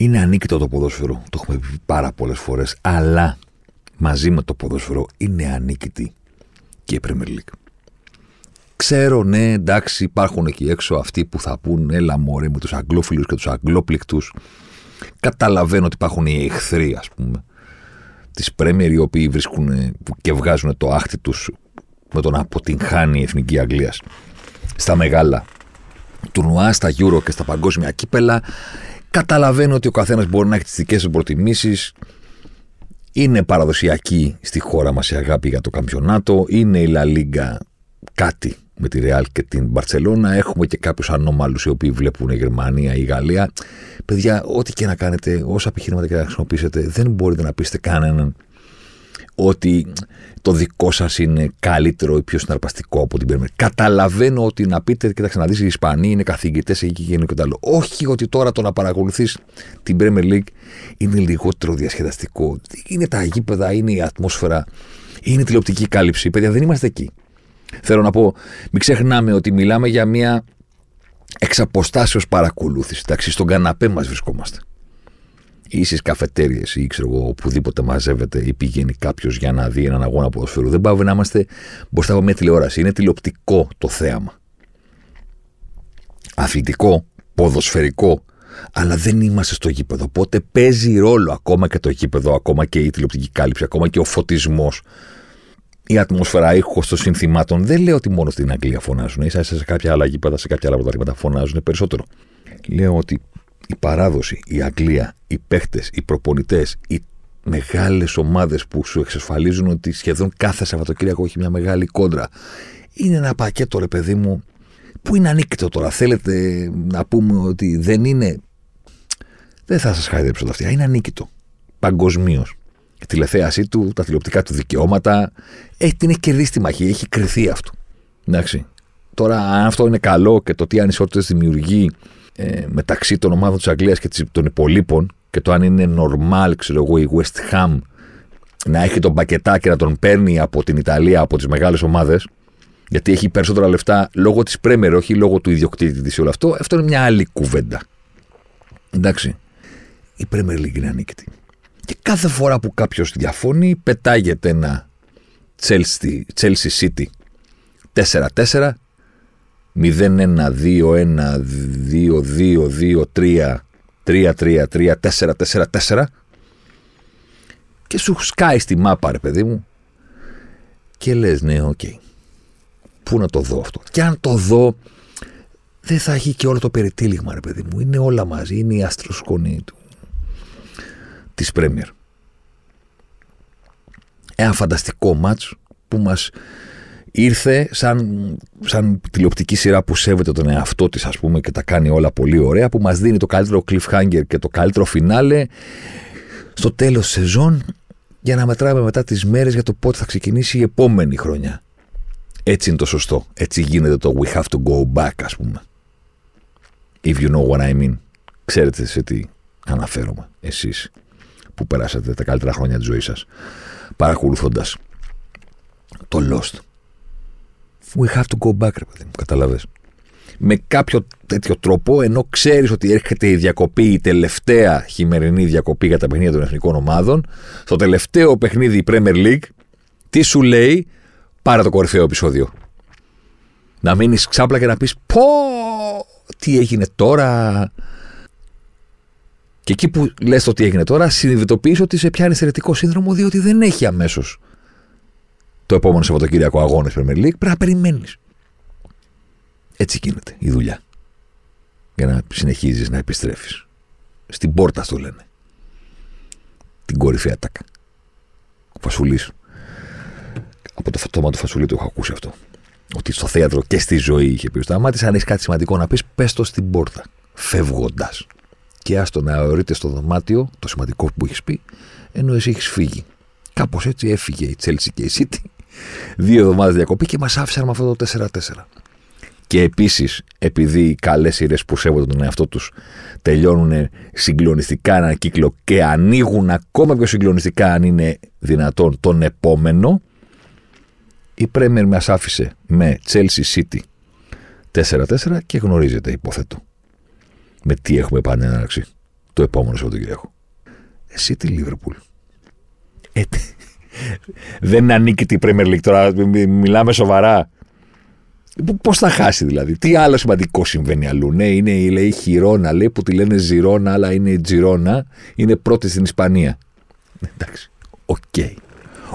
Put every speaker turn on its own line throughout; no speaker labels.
Είναι ανίκητο το ποδόσφαιρο. Το έχουμε πει πάρα πολλές φορές. Αλλά μαζί με το ποδόσφαιρο είναι ανίκητη και η Premier League. Ξέρω, ναι, εντάξει, υπάρχουν εκεί έξω αυτοί που θα πούν έλα μωρέ με τους αγγλόφιλους και τους αγγλόπληκτους. Καταλαβαίνω ότι υπάρχουν οι εχθροί, ας πούμε, της Πρέμερ οι οποίοι βρίσκουν και βγάζουν το άχτι τους με το να αποτυγχάνει η Εθνική Αγγλίας στα μεγάλα τουρνουά, στα Euro και στα παγκόσμια κύπελα. Καταλαβαίνω ότι ο καθένας μπορεί να έχει τις δικές του προτιμήσεις. Είναι παραδοσιακή στη χώρα μας η αγάπη για το καμπιονάτο. Είναι η Λα Λίγκα κάτι με τη Ρεάλ και την Μπαρσελόνα. Έχουμε και κάποιους ανώμαλους οι οποίοι βλέπουν η Γερμανία ή η Γαλλία. Παιδιά, ό,τι και να κάνετε, όσα επιχειρήματα και να χρησιμοποιήσετε, δεν μπορείτε να πείσετε κανέναν ότι το δικό σας είναι καλύτερο ή πιο συναρπαστικό από την Premier. Καταλαβαίνω ότι να πείτε, κοίταξε να δεις, οι Ισπανοί είναι καθηγητές εκεί και και το άλλο. Όχι ότι τώρα το να παρακολουθείς την Premier League είναι λιγότερο διασκεδαστικό. Είναι τα γήπεδα, είναι η ατμόσφαιρα, είναι η τηλεοπτική κάλυψη. Παιδιά, δεν είμαστε εκεί. Θέλω να πω, μην ξεχνάμε ότι μιλάμε για μια εξαποστάσεως παρακολούθηση. Εντάξει, στον καναπέ μας βρισκόμαστε. Ή στι καφετέρειε ή ξέρω εγώ, οπουδήποτε μαζεύεται ή πηγαίνει κάποιος για να δει έναν αγώνα ποδοσφαίρου. Δεν πάμε να είμαστε μπροστά από μια τηλεόραση. Είναι τηλεοπτικό το θέαμα. Αθλητικό, ποδοσφαιρικό, αλλά δεν είμαστε στο γήπεδο. Οπότε παίζει ρόλο ακόμα και το γήπεδο, ακόμα και η τηλεοπτική κάλυψη, ακόμα και ο φωτισμός η ατμόσφαιρα ήχος των συνθημάτων. Δεν λέω ότι μόνο στην Αγγλία φωνάζουν. σα σε κάποια άλλα γήπεδα, σε κάποια άλλα πρωταθλήματα φωνάζουν περισσότερο. Λέω ότι η παράδοση, η Αγγλία, οι παίχτες, οι προπονητές, οι μεγάλες ομάδες που σου εξασφαλίζουν ότι σχεδόν κάθε Σαββατοκύριακο έχει μια μεγάλη κόντρα. Είναι ένα πακέτο, ρε παιδί μου, που είναι ανίκητο τώρα. Θέλετε να πούμε ότι δεν είναι; Δεν θα σας χαϊδέψω τα αυτιά. Είναι ανίκητο. Παγκοσμίως η τηλεθέασή του, τα τηλεοπτικά του δικαιώματα. Έχει, την έχει κερδίσει τη μαχή, έχει κρυθεί αυτό. Εντάξει. Τώρα, αν αυτό είναι καλό και το τι ανισότητες δημιουργεί ε, μεταξύ των ομάδων της Αγγλίας και των υπολείπων και το αν είναι normal, ξέρω εγώ, η West Ham να έχει τον πακετάκι να τον παίρνει από την Ιταλία, από τις μεγάλες ομάδες, γιατί έχει περισσότερα λεφτά λόγω της Πρέμερ, όχι λόγω του ιδιοκτήτη της όλο αυτό, αυτό είναι μια άλλη κουβέντα. Εντάξει. Η Premier League είναι ανίκητη. Και κάθε φορά που κάποιος διαφωνεί, πετάγεται ένα Chelsea, Chelsea City 4-4, 0-1-2-1-2-2-2-3, 3-3-3, 4-4-4 και σου σκάει στη μάπα, ρε παιδί μου, και λες ναι, OK. Okay. Πού να το δω αυτό. Και αν το δω, δεν θα έχει και όλο το περιτύλιγμα, ρε παιδί μου. Είναι όλα μαζί. Είναι η αστροσκονή του της Πρέμιερ. Ένα φανταστικό μάτς που μας ήρθε σαν, σαν τηλεοπτική σειρά που σέβεται τον εαυτό της ας πούμε και τα κάνει όλα πολύ ωραία που μας δίνει το καλύτερο cliffhanger και το καλύτερο φινάλε στο τέλος σεζόν για να μετράμε μετά τις μέρες για το πότε θα ξεκινήσει η επόμενη χρονιά. Έτσι είναι το σωστό. Έτσι γίνεται το we have to go back ας πούμε. If you know what I mean. Ξέρετε σε τι αναφέρομαι εσείς που περάσατε τα καλύτερα χρόνια της ζωής σας παρακολουθώντας το Lost. We have to go back, ρε παιδί μου, καταλαβες. Με κάποιο τέτοιο τρόπο, ενώ ξέρεις ότι έρχεται η διακοπή, η τελευταία χειμερινή διακοπή για τα παιχνίδια των εθνικών ομάδων, στο τελευταίο παιχνίδι η Premier League, τι σου λέει, πάρε το κορυφαίο επεισόδιο. Να μείνεις ξάπλα και να πεις, πω, τι έγινε τώρα, και εκεί που λες το τι έγινε τώρα, συνειδητοποιείς ότι σε πιάνει θερετικό σύνδρομο, διότι δεν έχει αμέσως το επόμενο Σαββατοκύριακο αγώνες Premier League. Πρέπει να περιμένεις. Έτσι γίνεται η δουλειά. Για να συνεχίζεις να επιστρέφεις. Στην πόρτα το λένε. Την κορυφαία τάκα. Ο Φασουλής. Από το φωτόμα του Φασουλή το έχω ακούσει αυτό. Ότι στο θέατρο και στη ζωή είχε πει ο Σταμάτης, αν έχεις κάτι σημαντικό να πεις, πες το στην πόρτα. Φεύγοντας. Και άστο να ορείτε στο δωμάτιο το σημαντικό που έχεις πει, ενώ εσύ έχεις φύγει. Κάπως έτσι έφυγε η Τσέλση και η City. Δύο εβδομάδες διακοπή και μας άφησαν με αυτό το 4-4. Και επίσης, επειδή οι καλές σειρές που σέβονται τον εαυτό τους τελειώνουν συγκλονιστικά έναν κύκλο και ανοίγουν ακόμα πιο συγκλονιστικά, αν είναι δυνατόν, τον επόμενο, η Πρέμερ μας άφησε με Chelsea City 4-4 και γνωρίζετε, υποθέτω, με τι έχουμε πάνε έναρξη το επόμενο Σαββατοκύριακο. Εσύ τη Λίβερπουλ. Ε, δεν ανήκει την Premier League τώρα, μιλάμε σοβαρά. Πώς θα χάσει δηλαδή, τι άλλο σημαντικό συμβαίνει αλλού; Ναι, είναι η λέει Χιρόνα, λέει που τη λένε Ζιρόνα, αλλά είναι η Τζιρόνα, είναι πρώτη στην Ισπανία. Εντάξει, OK. Okay.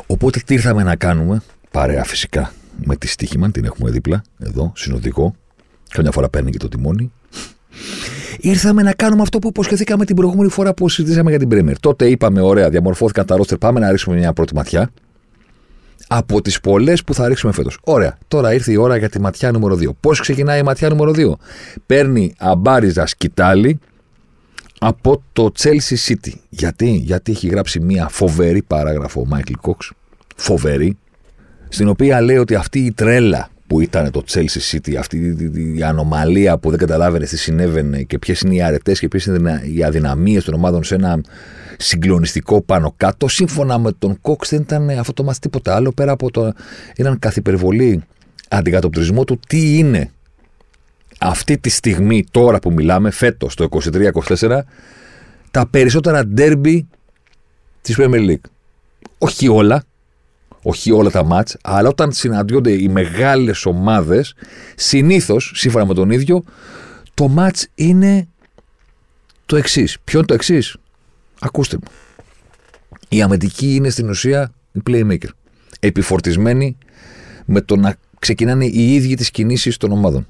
Οπότε τι ήρθαμε να κάνουμε, παρέα φυσικά με τη Στοίχημαν, την έχουμε δίπλα, εδώ, συνοδικό. Καμιά φορά παίρνει και το τιμόνι. Ήρθαμε να κάνουμε αυτό που υποσχεθήκαμε την προηγούμενη φορά που συζητήσαμε για την Πρέμερ. Τότε είπαμε: Ωραία, διαμορφώθηκαν τα ρόστερ, πάμε να ρίξουμε μια πρώτη ματιά από τις πολλές που θα ρίξουμε φέτος. Ωραία. Τώρα ήρθε η ώρα για τη ματιά νούμερο 2. Πώς ξεκινάει η ματιά νούμερο 2. Παίρνει αμπάριζα σκυτάλη από το Chelsea City. Γιατί, Γιατί έχει γράψει μια φοβερή παράγραφο ο Μάικλ Κόξ. Φοβερή. Στην οποία λέει ότι αυτή η τρέλα που ήταν το Chelsea City, αυτή η ανομαλία που δεν καταλάβαινε τι συνέβαινε και ποιες είναι οι αρετές και ποιες είναι οι αδυναμίες των ομάδων σε ένα συγκλονιστικό πάνω κάτω. Σύμφωνα με τον Κόξ δεν ήταν αυτό το μα τίποτα άλλο πέρα από το έναν καθυπερβολή αντικατοπτρισμό του τι είναι αυτή τη στιγμή τώρα που μιλάμε, φέτος το 23-24, τα περισσότερα ντέρμπι της Premier League; Όχι όλα, όχι όλα τα μάτς, αλλά όταν συναντιόνται οι μεγάλες ομάδες, συνήθως, σύμφωνα με τον ίδιο, το μάτς είναι το εξής. Ποιο είναι το εξής, Ακούστε μου. Η αμυντική είναι στην ουσία η playmaker. Επιφορτισμένη με το να ξεκινάνε οι ίδιοι τις κινήσεις των ομάδων.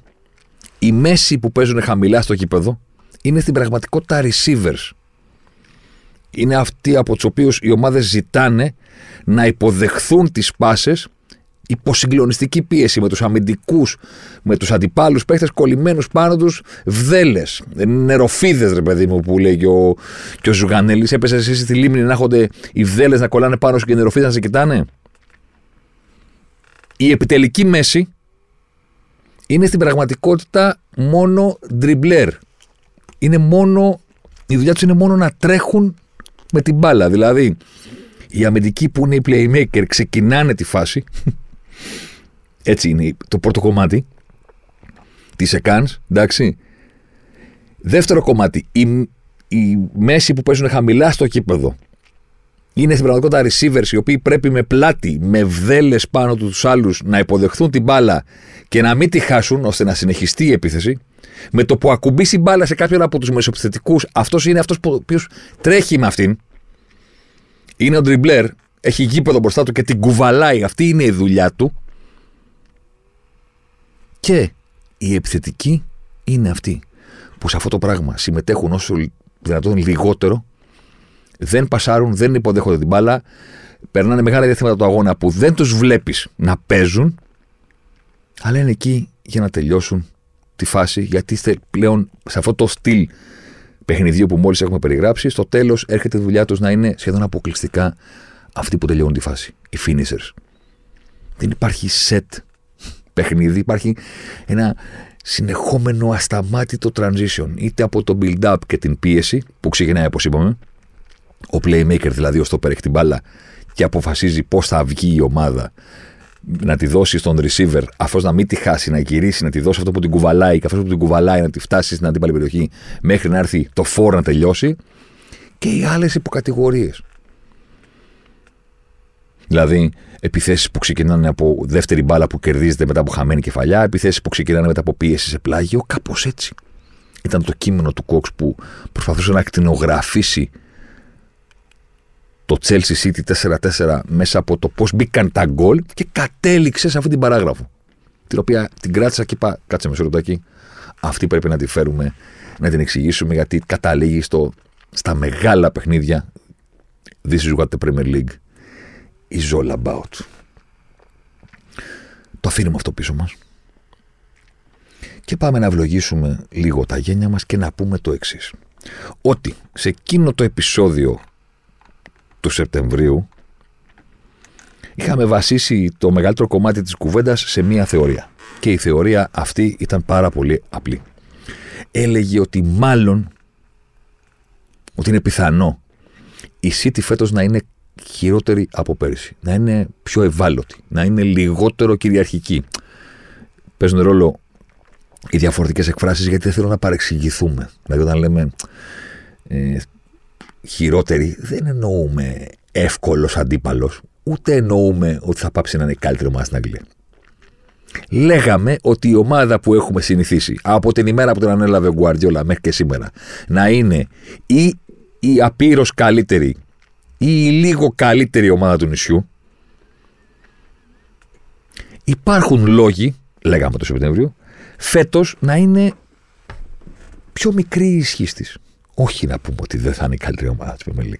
Οι μέσοι που παίζουν χαμηλά στο κήπεδο είναι στην πραγματικότητα receivers. Είναι αυτοί από τους οποίους οι ομάδες ζητάνε να υποδεχθούν τις πάσες υπό συγκλονιστική πίεση με τους αμυντικούς, με τους αντιπάλους παίχτες κολλημένους πάνω τους βδέλες. Νεροφίδες, ρε παιδί μου, που λέει και ο, και ο Ζουγανέλης. Έπεσε εσύ στη λίμνη να έχονται οι βδέλες να κολλάνε πάνω σου και οι νεροφίδες να σε κοιτάνε; Η επιτελική μέση είναι στην πραγματικότητα μόνο ντριμπλέρ. Είναι μόνο, η δουλειά τους είναι μόνο να τρέχουν με την μπάλα. Δηλαδή, οι αμυντικοί που είναι οι playmaker ξεκινάνε τη φάση. Έτσι είναι το πρώτο κομμάτι της ΕΚΑΝΣ, εντάξει. Δεύτερο κομμάτι, οι, οι μέση που παίζουν χαμηλά στο κήπεδο είναι στην πραγματικότητα receivers οι οποίοι πρέπει με πλάτη, με βδέλες πάνω του τους άλλους να υποδεχθούν την μπάλα και να μην τη χάσουν ώστε να συνεχιστεί η επίθεση. Με το που ακουμπήσει μπάλα σε κάποιον από τους μεσοπιθετικούς, αυτός είναι αυτός που τρέχει με αυτήν. Είναι ο ντριμπλέρ, έχει γήπεδο μπροστά του και την κουβαλάει. Αυτή είναι η δουλειά του. Και οι επιθετικοί είναι αυτοί που σε αυτό το πράγμα συμμετέχουν όσο δυνατόν λιγότερο, δεν πασάρουν, δεν υποδέχονται την μπάλα, περνάνε μεγάλα διαστήματα του αγώνα που δεν τους βλέπεις να παίζουν, αλλά είναι εκεί για να τελειώσουν τη φάση, γιατί είστε πλέον σε αυτό το στυλ παιχνιδιού που μόλις έχουμε περιγράψει, στο τέλος έρχεται η δουλειά τους να είναι σχεδόν αποκλειστικά αυτοί που τελειώνουν τη φάση. Οι finishers. Δεν υπάρχει set παιχνίδι, υπάρχει ένα συνεχόμενο ασταμάτητο transition. Είτε από το build-up και την πίεση που ξεκινάει, όπως είπαμε, ο playmaker δηλαδή, ο stopper έχει την μπάλα και αποφασίζει πώς θα βγει η ομάδα να τη δώσει στον receiver, αυτό να μην τη χάσει, να γυρίσει, να τη δώσει αυτό που την κουβαλάει και αυτό που την κουβαλάει να τη φτάσει στην αντίπαλη περιοχή μέχρι να έρθει το φόρ να τελειώσει. Και οι άλλες υποκατηγορίες. Δηλαδή, επιθέσεις που ξεκινάνε από δεύτερη μπάλα που κερδίζεται μετά από χαμένη κεφαλιά, επιθέσεις που ξεκινάνε μετά από πίεση σε πλάγιο, κάπως έτσι. Ήταν το κείμενο του Κόξ που προσπαθούσε να ακτινογραφήσει το Chelsea City 4-4 μέσα από το πώς μπήκαν τα γκολ και κατέληξε σε αυτή την παράγραφο. Την οποία την κράτησα και είπα, κάτσε με ρωτάκι, αυτή πρέπει να τη φέρουμε, να την εξηγήσουμε γιατί καταλήγει στο, στα μεγάλα παιχνίδια. This is what the Premier League is all about. αφήνουμε αυτό πίσω μας και πάμε να ευλογήσουμε λίγο τα γένια μας και να πούμε το εξής. Ότι σε εκείνο το επεισόδιο του Σεπτεμβρίου είχαμε βασίσει το μεγαλύτερο κομμάτι της κουβέντας σε μία θεωρία. Και η θεωρία αυτή ήταν πάρα πολύ απλή. Έλεγε ότι μάλλον ότι είναι πιθανό η City φέτος να είναι χειρότερη από πέρυσι. Να είναι πιο ευάλωτη. Να είναι λιγότερο κυριαρχική. Παίζουν ρόλο οι διαφορετικές εκφράσεις γιατί δεν θέλω να παρεξηγηθούμε. Δηλαδή, όταν λέμε ε, χειρότερη, δεν εννοούμε εύκολος αντίπαλος, ούτε εννοούμε ότι θα πάψει να είναι καλύτερο μας στην Αγγλία. Λέγαμε ότι η ομάδα που έχουμε συνηθίσει από την ημέρα που την ανέλαβε ο Γκουαρδιόλα μέχρι και σήμερα να είναι ή η απείρως καλύτερη ή η λίγο καλύτερη ομάδα του νησιού. Υπάρχουν λόγοι, λέγαμε το Σεπτέμβριο, φέτος να είναι πιο μικρή η ισχύ της. Όχι να πούμε ότι δεν θα είναι η καλύτερη ομάδα της Premier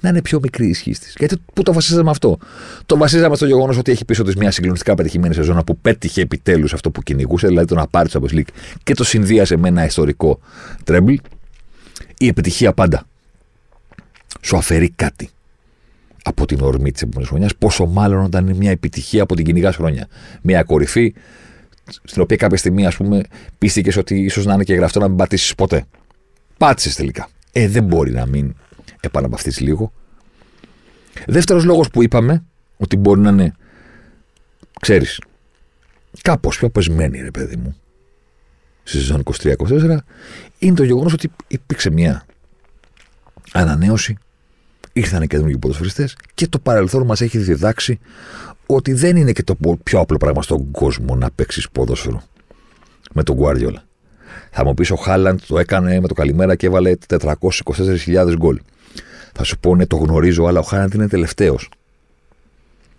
να είναι πιο μικρή η ισχύ της. Γιατί πού το βασίζαμε αυτό; Το βασίζαμε στο γεγονός ότι έχει πίσω της μια συγκλονιστικά πετυχημένη σεζόν που πέτυχε επιτέλους αυτό που κυνηγούσε, δηλαδή το να πάρει το Champions και το συνδύασε με ένα ιστορικό τρέμπλ. Η επιτυχία πάντα σου αφαιρεί κάτι από την ορμή της επόμενης χρονιάς, πόσο μάλλον όταν είναι μια επιτυχία από την κυνηγά χρόνια. Μια κορυφή στην οποία κάποια στιγμή, ας πούμε, πίστηκες ότι ίσως να είναι και γραφτό να μην πατήσεις ποτέ. Πάτησες τελικά. Ε, δεν μπορεί να μην επαναπαυτεί λίγο. Δεύτερος λόγος που είπαμε ότι μπορεί να είναι, ξέρεις, κάπως πιο πεσμένη, ρε παιδί μου, στη σεζόν 23-24, είναι το γεγονός ότι υπήρξε μια ανανέωση, ήρθαν καινούργιοι ποδοσφαιριστές και το παρελθόν μας έχει διδάξει ότι δεν είναι και το πιο απλό πράγμα στον κόσμο να παίξεις ποδόσφαιρο με τον Guardiola. Θα μου πεις ο Χάλαντ το έκανε με το καλημέρα και έβαλε 424.000 γκολ. Θα σου πω ναι, το γνωρίζω, αλλά ο Χάλαντ είναι τελευταίος.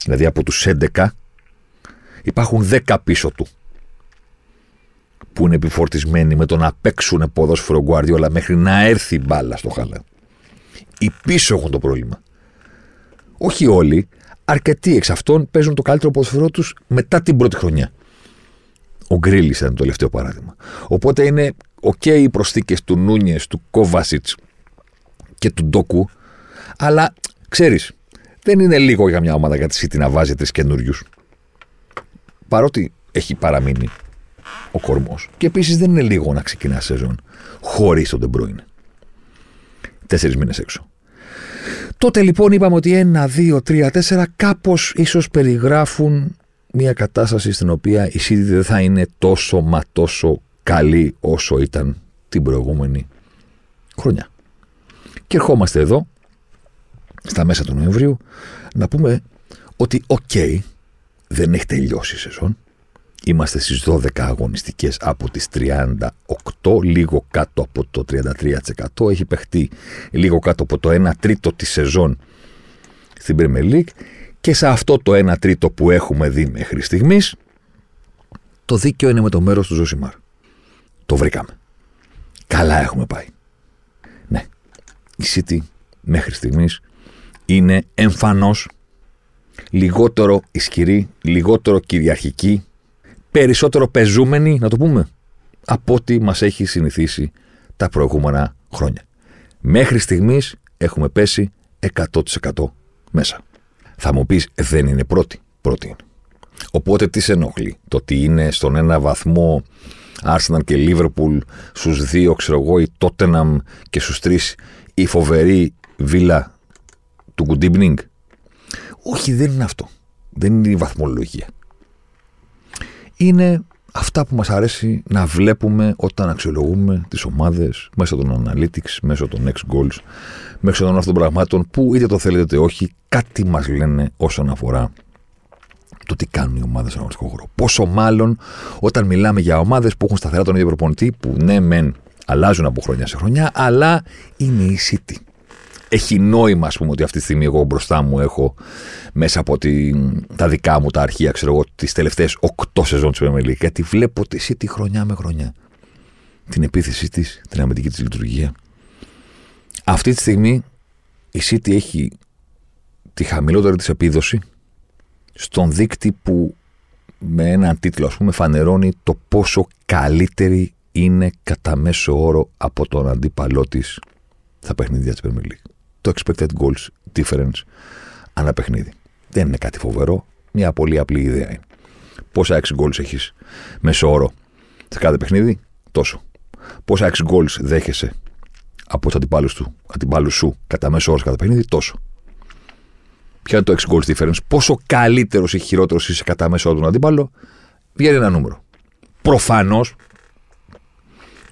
Δηλαδή από τους 11 υπάρχουν 10 πίσω του που είναι επιφορτισμένοι με το να παίξουν ποδόσφαιρο Guardiola μέχρι να έρθει μπάλα στο Χάλαντ. Οι πίσω έχουν το πρόβλημα. Όχι όλοι, αρκετοί εξ αυτών παίζουν το καλύτερο ποδοσφαιρό τους μετά την πρώτη χρονιά. Ο Γκρίλις ήταν το τελευταίο παράδειγμα. Οπότε είναι οκ οι προσθήκες του Νούνιες, του Κόβασιτς και του Ντόκου, αλλά ξέρεις, δεν είναι λίγο για μια ομάδα για τη City να βάζει τρεις καινούριους. Παρότι έχει παραμείνει ο κορμός. Και επίσης δεν είναι λίγο να ξεκινά σεζόν χωρίς τον Ντεμπρόινε. Τέσσερις μήνες έξω. Τότε λοιπόν είπαμε ότι ένα, δύο, τρία, τέσσερα κάπως ίσως περιγράφουν μια κατάσταση στην οποία η City δεν θα είναι τόσο μα τόσο καλή όσο ήταν την προηγούμενη χρονιά. Και ερχόμαστε εδώ, στα μέσα του Νοεμβρίου, να πούμε ότι οκ, δεν έχει τελειώσει η σεζόν. Είμαστε στις 12 αγωνιστικές από τις 38, λίγο κάτω από το 33%. Έχει παιχτεί λίγο κάτω από το 1 τρίτο της σεζόν στην Premier League και σε αυτό το 1 τρίτο που έχουμε δει μέχρι στιγμής το δίκαιο είναι με το μέρος του Ζωσιμάρ. Το βρήκαμε. Καλά έχουμε πάει. Ναι, η City μέχρι στιγμής είναι εμφανώς λιγότερο ισχυρή, λιγότερο κυριαρχική περισσότερο πεζούμενοι, να το πούμε, από ό,τι μας έχει συνηθίσει τα προηγούμενα χρόνια. Μέχρι στιγμής έχουμε πέσει 100% μέσα. Θα μου πεις δεν είναι πρώτη. Πρώτη είναι. Οπότε τι σε ενοχλεί; Το ότι είναι στον ένα βαθμό Arsenal και Liverpool στους δύο ξέρω εγώ η Tottenham και στους τρεις η φοβερή βίλα του Good Evening; Όχι δεν είναι αυτό. Δεν είναι η βαθμολογία είναι αυτά που μας αρέσει να βλέπουμε όταν αξιολογούμε τις ομάδες μέσω των analytics, μέσω των next goals, μέσω των αυτών των πραγμάτων που είτε το θέλετε είτε όχι κάτι μας λένε όσον αφορά το τι κάνουν οι ομάδες στον αγωνιστικό χώρο. Πόσο μάλλον όταν μιλάμε για ομάδες που έχουν σταθερά τον ίδιο προπονητή, που ναι, μεν αλλάζουν από χρονιά σε χρονιά, αλλά είναι η City έχει νόημα, ας πούμε, ότι αυτή τη στιγμή εγώ μπροστά μου έχω μέσα από την, τα δικά μου τα αρχεία, ξέρω εγώ, τις τελευταίες 8 σεζόν της Premier Γιατί βλέπω τη City χρονιά με χρονιά. Την επίθεσή της, την αμυντική της λειτουργία. Αυτή τη στιγμή η City έχει τη χαμηλότερη της επίδοση στον δείκτη που με έναν τίτλο, ας πούμε, φανερώνει το πόσο καλύτερη είναι κατά μέσο όρο από τον αντίπαλό της στα παιχνίδια της Premier League. Το expected goals difference ανά παιχνίδι. Δεν είναι κάτι φοβερό. Μια πολύ απλή ιδέα είναι. Πόσα 6 goals έχεις μέσο όρο σε κάθε παιχνίδι, τόσο. Πόσα 6 goals δέχεσαι από τους αντιπάλους του, αντιπάλους σου κατά μέσο όρο σε κάθε παιχνίδι, τόσο. Ποια είναι το 6 goals difference, πόσο καλύτερος ή χειρότερος είσαι κατά μέσο όρο του αντίπαλου, βγαίνει ένα νούμερο. Προφανώς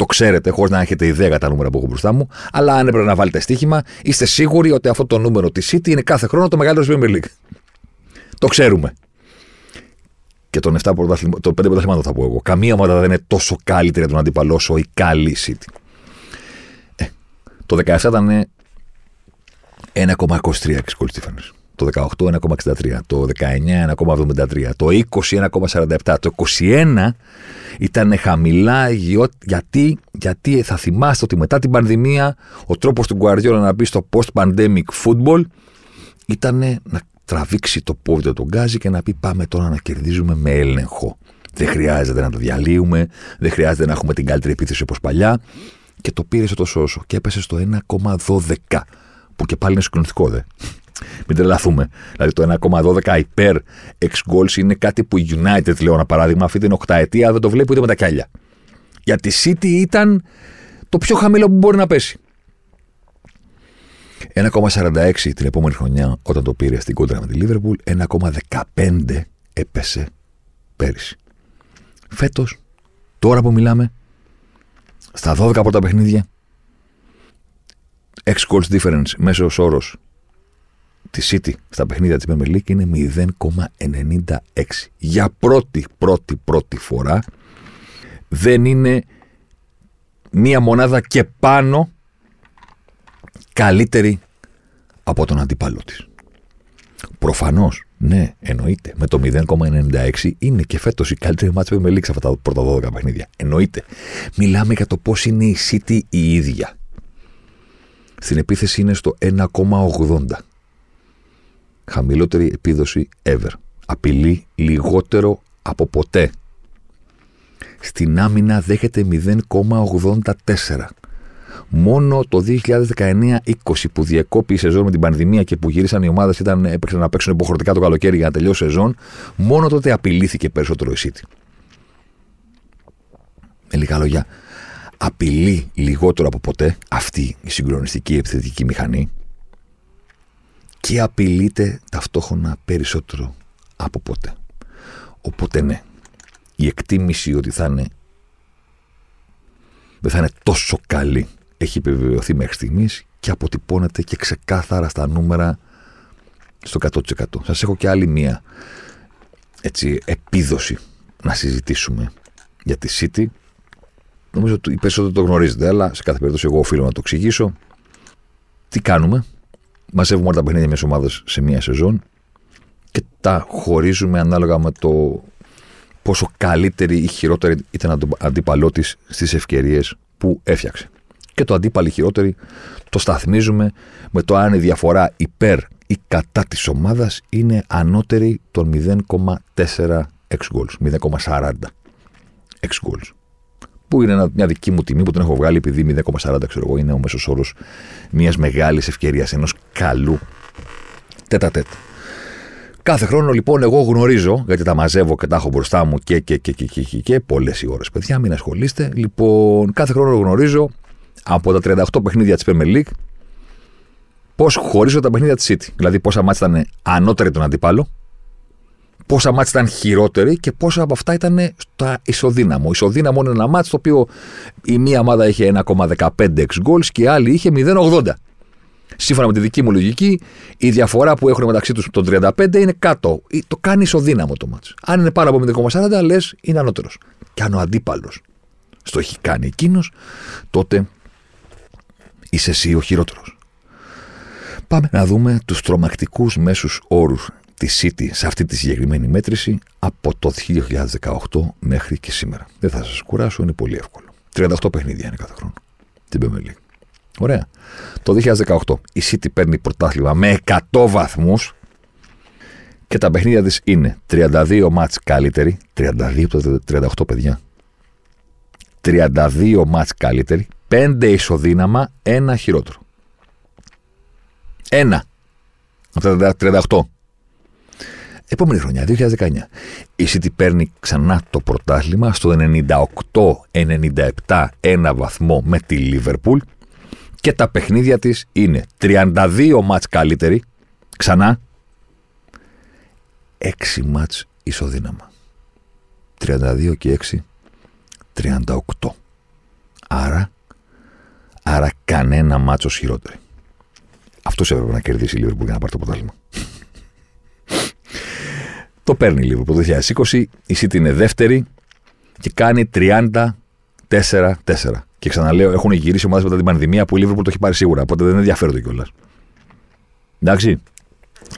το ξέρετε, χωρίς να έχετε ιδέα για τα νούμερα που έχω μπροστά μου. Αλλά αν έπρεπε να βάλετε στοίχημα, είστε σίγουροι ότι αυτό το νούμερο της City είναι κάθε χρόνο το μεγαλύτερο Premier League. Το ξέρουμε. Και τον 7 το 5 πρωταθλημάτων θα πω εγώ. Καμία ομάδα δεν είναι τόσο καλύτερη για τον αντίπαλο όσο η καλή City. Ε, το 17 ήταν 1,23 εξκόλυτη Το 18 1,63. Το 19 1,73. Το 20 1,47. Το 21 ήταν χαμηλά γιατί, γιατί θα θυμάστε ότι μετά την πανδημία ο τρόπος του Γκουαριόλα να μπει στο post-pandemic football ήταν να τραβήξει το πόδι του γκάζι και να πει πάμε τώρα να κερδίζουμε με έλεγχο. Δεν χρειάζεται να το διαλύουμε, δεν χρειάζεται να έχουμε την καλύτερη επίθεση όπως παλιά και το πήρε τόσο όσο και έπεσε στο 1,12 που και πάλι είναι συγκλονιστικό δε. Μην τρελαθούμε. Δηλαδή το 1,12 υπέρ 6 goals είναι κάτι που η United, λέω ένα παράδειγμα, αυτή την οκταετία δεν το βλέπει ούτε με τα κιάλια. Γιατί η City ήταν το πιο χαμηλό που μπορεί να πέσει. 1,46 την επόμενη χρονιά όταν το πήρε στην κόντρα με τη Λίβερπουλ, 1,15 έπεσε πέρυσι. Φέτος, τώρα που μιλάμε, στα 12 πρώτα παιχνίδια, 6 goals difference μέσω όρος τη City στα παιχνίδια της Premier League είναι 0,96. Για πρώτη, πρώτη, πρώτη φορά δεν είναι μία μονάδα και πάνω καλύτερη από τον αντίπαλό της. Προφανώς, ναι, εννοείται. Με το 0,96 είναι και φέτος η καλύτερη μάτσα που με λήξει αυτά τα πρώτα 12 παιχνίδια. Εννοείται. Μιλάμε για το πώς είναι η City η ίδια. Στην επίθεση είναι στο 1,80 χαμηλότερη επίδοση ever. Απειλεί λιγότερο από ποτέ. Στην άμυνα δέχεται 0,84. Μόνο το 2019-20 που διεκόπη η σεζόν με την πανδημία και που γύρισαν οι ομάδες ήταν έπαιξαν να παίξουν υποχρεωτικά το καλοκαίρι για να τελειώσει η σεζόν, μόνο τότε απειλήθηκε περισσότερο η City. Με λίγα λόγια, απειλεί λιγότερο από ποτέ αυτή η συγκλονιστική επιθετική μηχανή και απειλείται ταυτόχρονα περισσότερο από ποτέ. Οπότε ναι, η εκτίμηση ότι θα είναι δεν θα είναι τόσο καλή έχει επιβεβαιωθεί μέχρι στιγμής και αποτυπώνεται και ξεκάθαρα στα νούμερα στο 100%. Σας έχω και άλλη μία έτσι, επίδοση να συζητήσουμε για τη City. Νομίζω ότι οι περισσότεροι το γνωρίζετε, αλλά σε κάθε περίπτωση εγώ οφείλω να το εξηγήσω. Τι κάνουμε, μαζεύουμε όλα τα παιχνίδια μιας ομάδας σε μία σεζόν και τα χωρίζουμε ανάλογα με το πόσο καλύτερη ή χειρότερη ήταν το αντίπαλό τη στις ευκαιρίες που έφτιαξε. Και το αντίπαλο χειρότερη το σταθμίζουμε με το αν η διαφορά υπέρ ή κατά της ομάδας είναι ανώτερη των 0,4 x goals, 0,40 x goals που είναι μια δική μου τιμή που την έχω βγάλει επειδή 0,40 ξέρω εγώ είναι ο μέσος όρος μιας μεγάλης ευκαιρίας, ενός καλού τέτα τέτα. Κάθε χρόνο λοιπόν εγώ γνωρίζω, γιατί τα μαζεύω και τα έχω μπροστά μου και, και, και, και, και, και, και πολλές οι ώρες, παιδιά, μην ασχολείστε. Λοιπόν, κάθε χρόνο γνωρίζω από τα 38 παιχνίδια της Premier League πώς χωρίζω τα παιχνίδια της City. Δηλαδή, πόσα μάτια ήταν ανώτερη τον αντιπάλο, πόσα μάτια ήταν χειρότεροι και πόσα από αυτά ήταν στο ισοδύναμο. Ισοδύναμο είναι ένα μάτι το οποίο η μία ομάδα είχε 1,15 ex goals και η άλλη είχε 0,80. Σύμφωνα με τη δική μου λογική, η διαφορά που έχουν μεταξύ τους το 35 είναι κάτω. Το κάνει ισοδύναμο το μάτι. Αν είναι πάνω από 0,40, λες είναι ανώτερος. Και αν ο αντίπαλος στο έχει κάνει εκείνος, τότε είσαι εσύ ο χειρότερος. Πάμε να δούμε τους τρομακτικούς μέσους όρους τη City σε αυτή τη συγκεκριμένη μέτρηση από το 2018 μέχρι και σήμερα. Δεν θα σας κουράσω, είναι πολύ εύκολο. 38 παιχνίδια είναι κάθε χρόνο. Την Premier League. Ωραία. Το 2018 η City παίρνει πρωτάθλημα με 100 βαθμούς Και τα παιχνίδια της είναι 32 μάτς καλύτερη, 32 από τα 38 παιδιά. 32 μάτς καλύτερη, 5 ισοδύναμα, 1 χειρότερο. Ένα. Από τα 38. Επόμενη χρονιά, 2019. Η City παίρνει ξανά το πρωτάθλημα στο 98-97 ένα βαθμό με τη Liverpool και τα παιχνίδια της είναι 32 μάτς καλύτερη, ξανά, 6 μάτς ισοδύναμα. 32 και 6, 38. Άρα, άρα κανένα μάτσο χειρότερη. Αυτός έπρεπε να κερδίσει η Liverpool για να πάρει το πρωτάθλημα. Το παίρνει η Liverpool το 2020, η City είναι δεύτερη και κάνει 34-4. Και ξαναλέω, έχουν γυρίσει ομάδες μετά την πανδημία που η Liverpool το έχει πάρει σίγουρα. Οπότε δεν ενδιαφέρονται κιόλας. Εντάξει.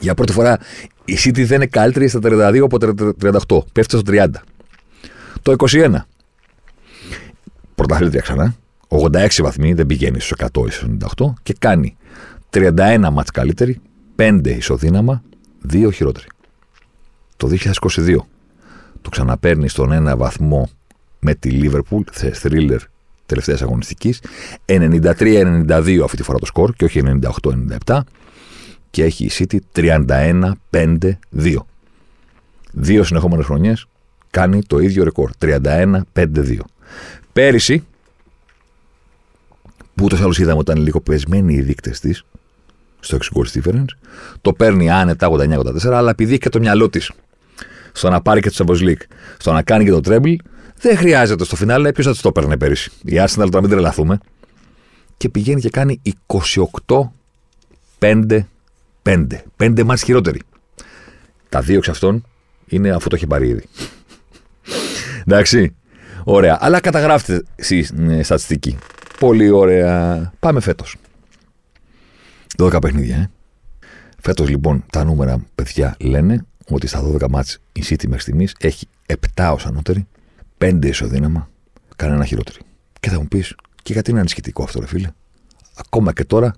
Για πρώτη φορά η City δεν είναι καλύτερη στα 32 από 38. Πέφτει στο 30. Το 21. Πρωταθλήτρια ξανά. 86 βαθμοί, δεν πηγαίνει στους 100 98 και κάνει 31 μάτς καλύτερη, 5 ισοδύναμα, 2 χειρότερη. Το 2022 το ξαναπαίρνει στον ένα βαθμό με τη Liverpool, σε thriller τελευταίας αγωνιστικής. 93-92 αυτή τη φορά το σκορ και όχι 98-97. Και έχει η City 31-5-2. Δύο συνεχόμενες χρονιές κάνει το ίδιο ρεκόρ. 31-5-2. Πέρυσι, που ούτως ή άλλως είδαμε ότι ήταν λίγο πεσμένοι οι δείκτες της, στο 6 goals difference, το παίρνει άνετα 89-84, αλλά επειδή έχει και το μυαλό της στο να πάρει και το Champions League, στο να κάνει και το treble, δεν χρειάζεται στο φινάλε. Ποιος θα το παίρνει πέρυσι. Η Arsenal τώρα μην τρελαθούμε. Και πηγαίνει και κάνει 28-5-5. 5 μάτς χειρότεροι. Τα δύο εξ αυτών είναι αφού το έχει πάρει ήδη. Εντάξει. Ωραία. Αλλά καταγράφετε στη ε, στατιστική. Πολύ ωραία. Πάμε φέτος. 12 παιχνίδια, ε. Φέτος λοιπόν τα νούμερα, παιδιά, λένε ότι στα 12 μάτς η City μέχρι στιγμής έχει 7 ως ανώτερη, πέντε ισοδύναμα, κανένα χειρότερη. Και θα μου πεις, και γιατί είναι ανησυχητικό αυτό, ρε φίλε; Ακόμα και τώρα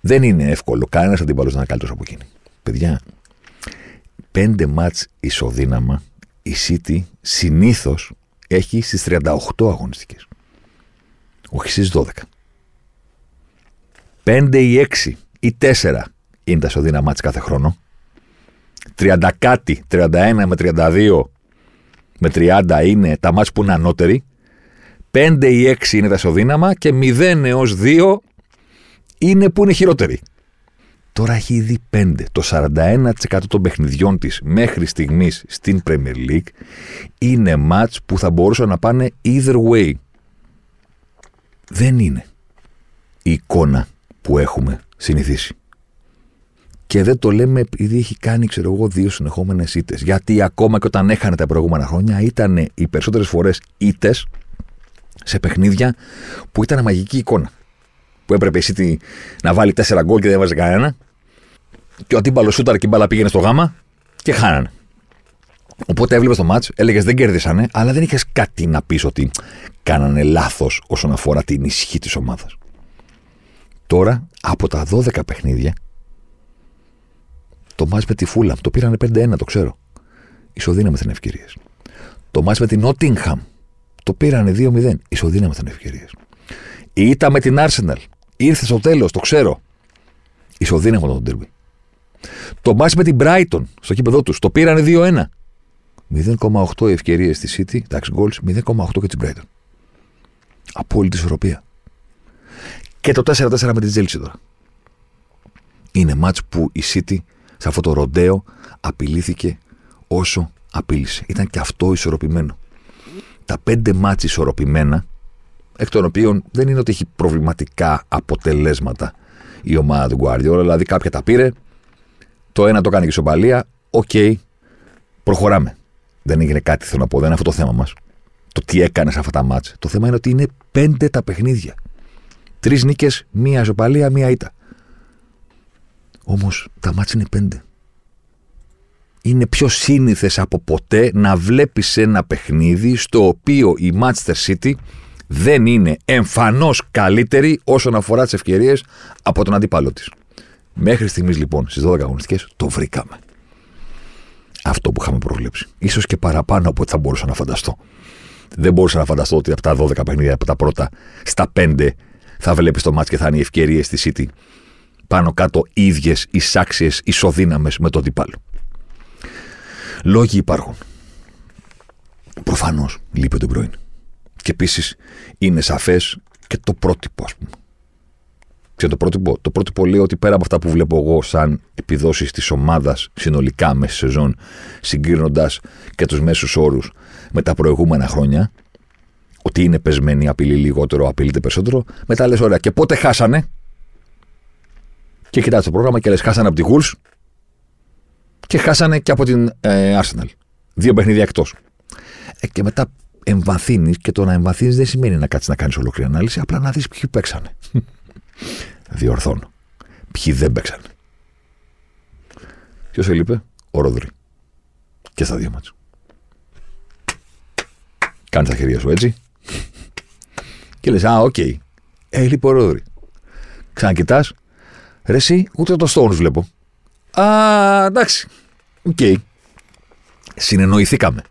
δεν είναι εύκολο κανένας αντίπαλος να είναι καλύτερος από εκείνη. Παιδιά, πέντε μάτς ισοδύναμα η City συνήθως έχει στις 38 αγωνιστικές. Όχι στις 12. 5 ή 6 ή 4 είναι τα ισοδύναμά τη κάθε χρόνο. 30 κάτι, 31 με 32 με 30 είναι τα μάτς που είναι ανώτεροι, 5 ή 6 είναι τα ισοδύναμα και 0 έως 2 είναι που είναι χειρότεροι. Τώρα έχει ήδη 5. Το 41% των παιχνιδιών της μέχρι στιγμής στην Premier League είναι μάτς που θα μπορούσαν να πάνε either way. Δεν είναι η εικόνα που έχουμε συνηθίσει. Και δεν το λέμε επειδή έχει κάνει, ξέρω εγώ, δύο συνεχόμενες ήττες. Γιατί ακόμα και όταν έχανε τα προηγούμενα χρόνια, ήταν οι περισσότερες φορές ήττες σε παιχνίδια που ήταν μαγική εικόνα. Που έπρεπε εσύ να βάλει τέσσερα γκολ και δεν έβαζε κανένα. Και ο αντίπαλος σούταρ και η μπάλα πήγαινε στο γάμα και χάνανε. Οπότε έβλεπες το μάτς, έλεγες δεν κέρδισανε, αλλά δεν είχες κάτι να πεις ότι κάνανε λάθος όσον αφορά την ισχύ της ομάδας. Τώρα, από τα 12 παιχνίδια, το μάτς με τη Φούλαμ το πήρανε 5-1, το ξέρω. Ισοδύναμεθαν ευκαιρίες. Το μάτς με την Νότιγχαμ το πήρανε 2-0. Ισοδύναμεθαν ευκαιρίες. Η ήττα με την Arsenal ήρθε στο τέλος, το ξέρω. Ισοδύναμο τον τέρμι. Το μάτς με την Brighton στο κήπεδο τους το πήρανε 2-1. 0,8 ευκαιρίες στη City, εντάξει, goals, 0,8 και την Brighton. Απόλυτη ισορροπία. Και το 4-4 με την Chelsea τώρα. Είναι μάτς που η City σε αυτό το ροντέο απειλήθηκε όσο απείλησε. Ήταν και αυτό ισορροπημένο. Τα πέντε μάτς ισορροπημένα, εκ των οποίων δεν είναι ότι έχει προβληματικά αποτελέσματα η ομάδα του Guardiola, δηλαδή κάποια τα πήρε, το ένα το κάνει και ισοπαλία, OK, okay, προχωράμε. Δεν έγινε κάτι, θέλω να πω, δεν είναι αυτό το θέμα μας. Το τι έκανε σε αυτά τα μάτς. Το θέμα είναι ότι είναι πέντε τα παιχνίδια. Τρεις νίκες, μία ισοπαλία, μία ήττα. Όμως τα μάτια είναι πέντε. Είναι πιο σύνηθες από ποτέ να βλέπεις ένα παιχνίδι στο οποίο η Manchester City δεν είναι εμφανώς καλύτερη όσον αφορά τις ευκαιρίες από τον αντίπαλό της. Μέχρι στιγμής λοιπόν στις 12 αγωνιστικές το βρήκαμε. αυτό που είχαμε προβλέψει. σω και παραπάνω από ό,τι θα μπορούσα να φανταστώ. Δεν μπορούσα να φανταστώ ότι από τα 12 παιχνίδια, από τα πρώτα στα 5 θα βλέπεις το ματς και θα είναι οι ευκαιρίες στη City πάνω κάτω ίδιες, εισάξιες, ισοδύναμες με του αντιπάλου. Λόγοι υπάρχουν. Προφανώς λείπει ο Ντεμπρόιν. Και επίσης είναι σαφές και το πρότυπο, ας πούμε. Και το πρότυπο, το πρότυπο λέει ότι πέρα από αυτά που βλέπω εγώ σαν επιδόσεις της ομάδας συνολικά μέσα στη σεζόν, συγκρίνοντας και τους μέσους όρους με τα προηγούμενα χρόνια, ότι είναι πεσμένοι, απειλεί λιγότερο, απειλείται περισσότερο. Μετά λες, ωραία, και πότε χάσανε; Και κοιτάζει το πρόγραμμα και λες, χάσανε από τη Γουλ και χάσανε και από την ε, Arsenal. Δύο παιχνίδια εκτός. Ε, και μετά εμβαθύνεις και το να εμβαθύνεις δεν σημαίνει να κάτσεις να κάνεις ολόκληρη ανάλυση, απλά να δεις ποιοι παίξανε. Διορθώνω. Ποιοι δεν παίξανε. Ποιος έλειπε, ο Ρόδρυ. Και στα δύο ματς. Κάνεις τα χέρια σου έτσι. Και λες, Α, OK. Okay. Έλειπε ο Ρόδρυ. Ξανακοιτάς. Ρε, εσύ, ούτε το Stones βλέπω. Α, εντάξει. OK. Okay. Συνεννοηθήκαμε.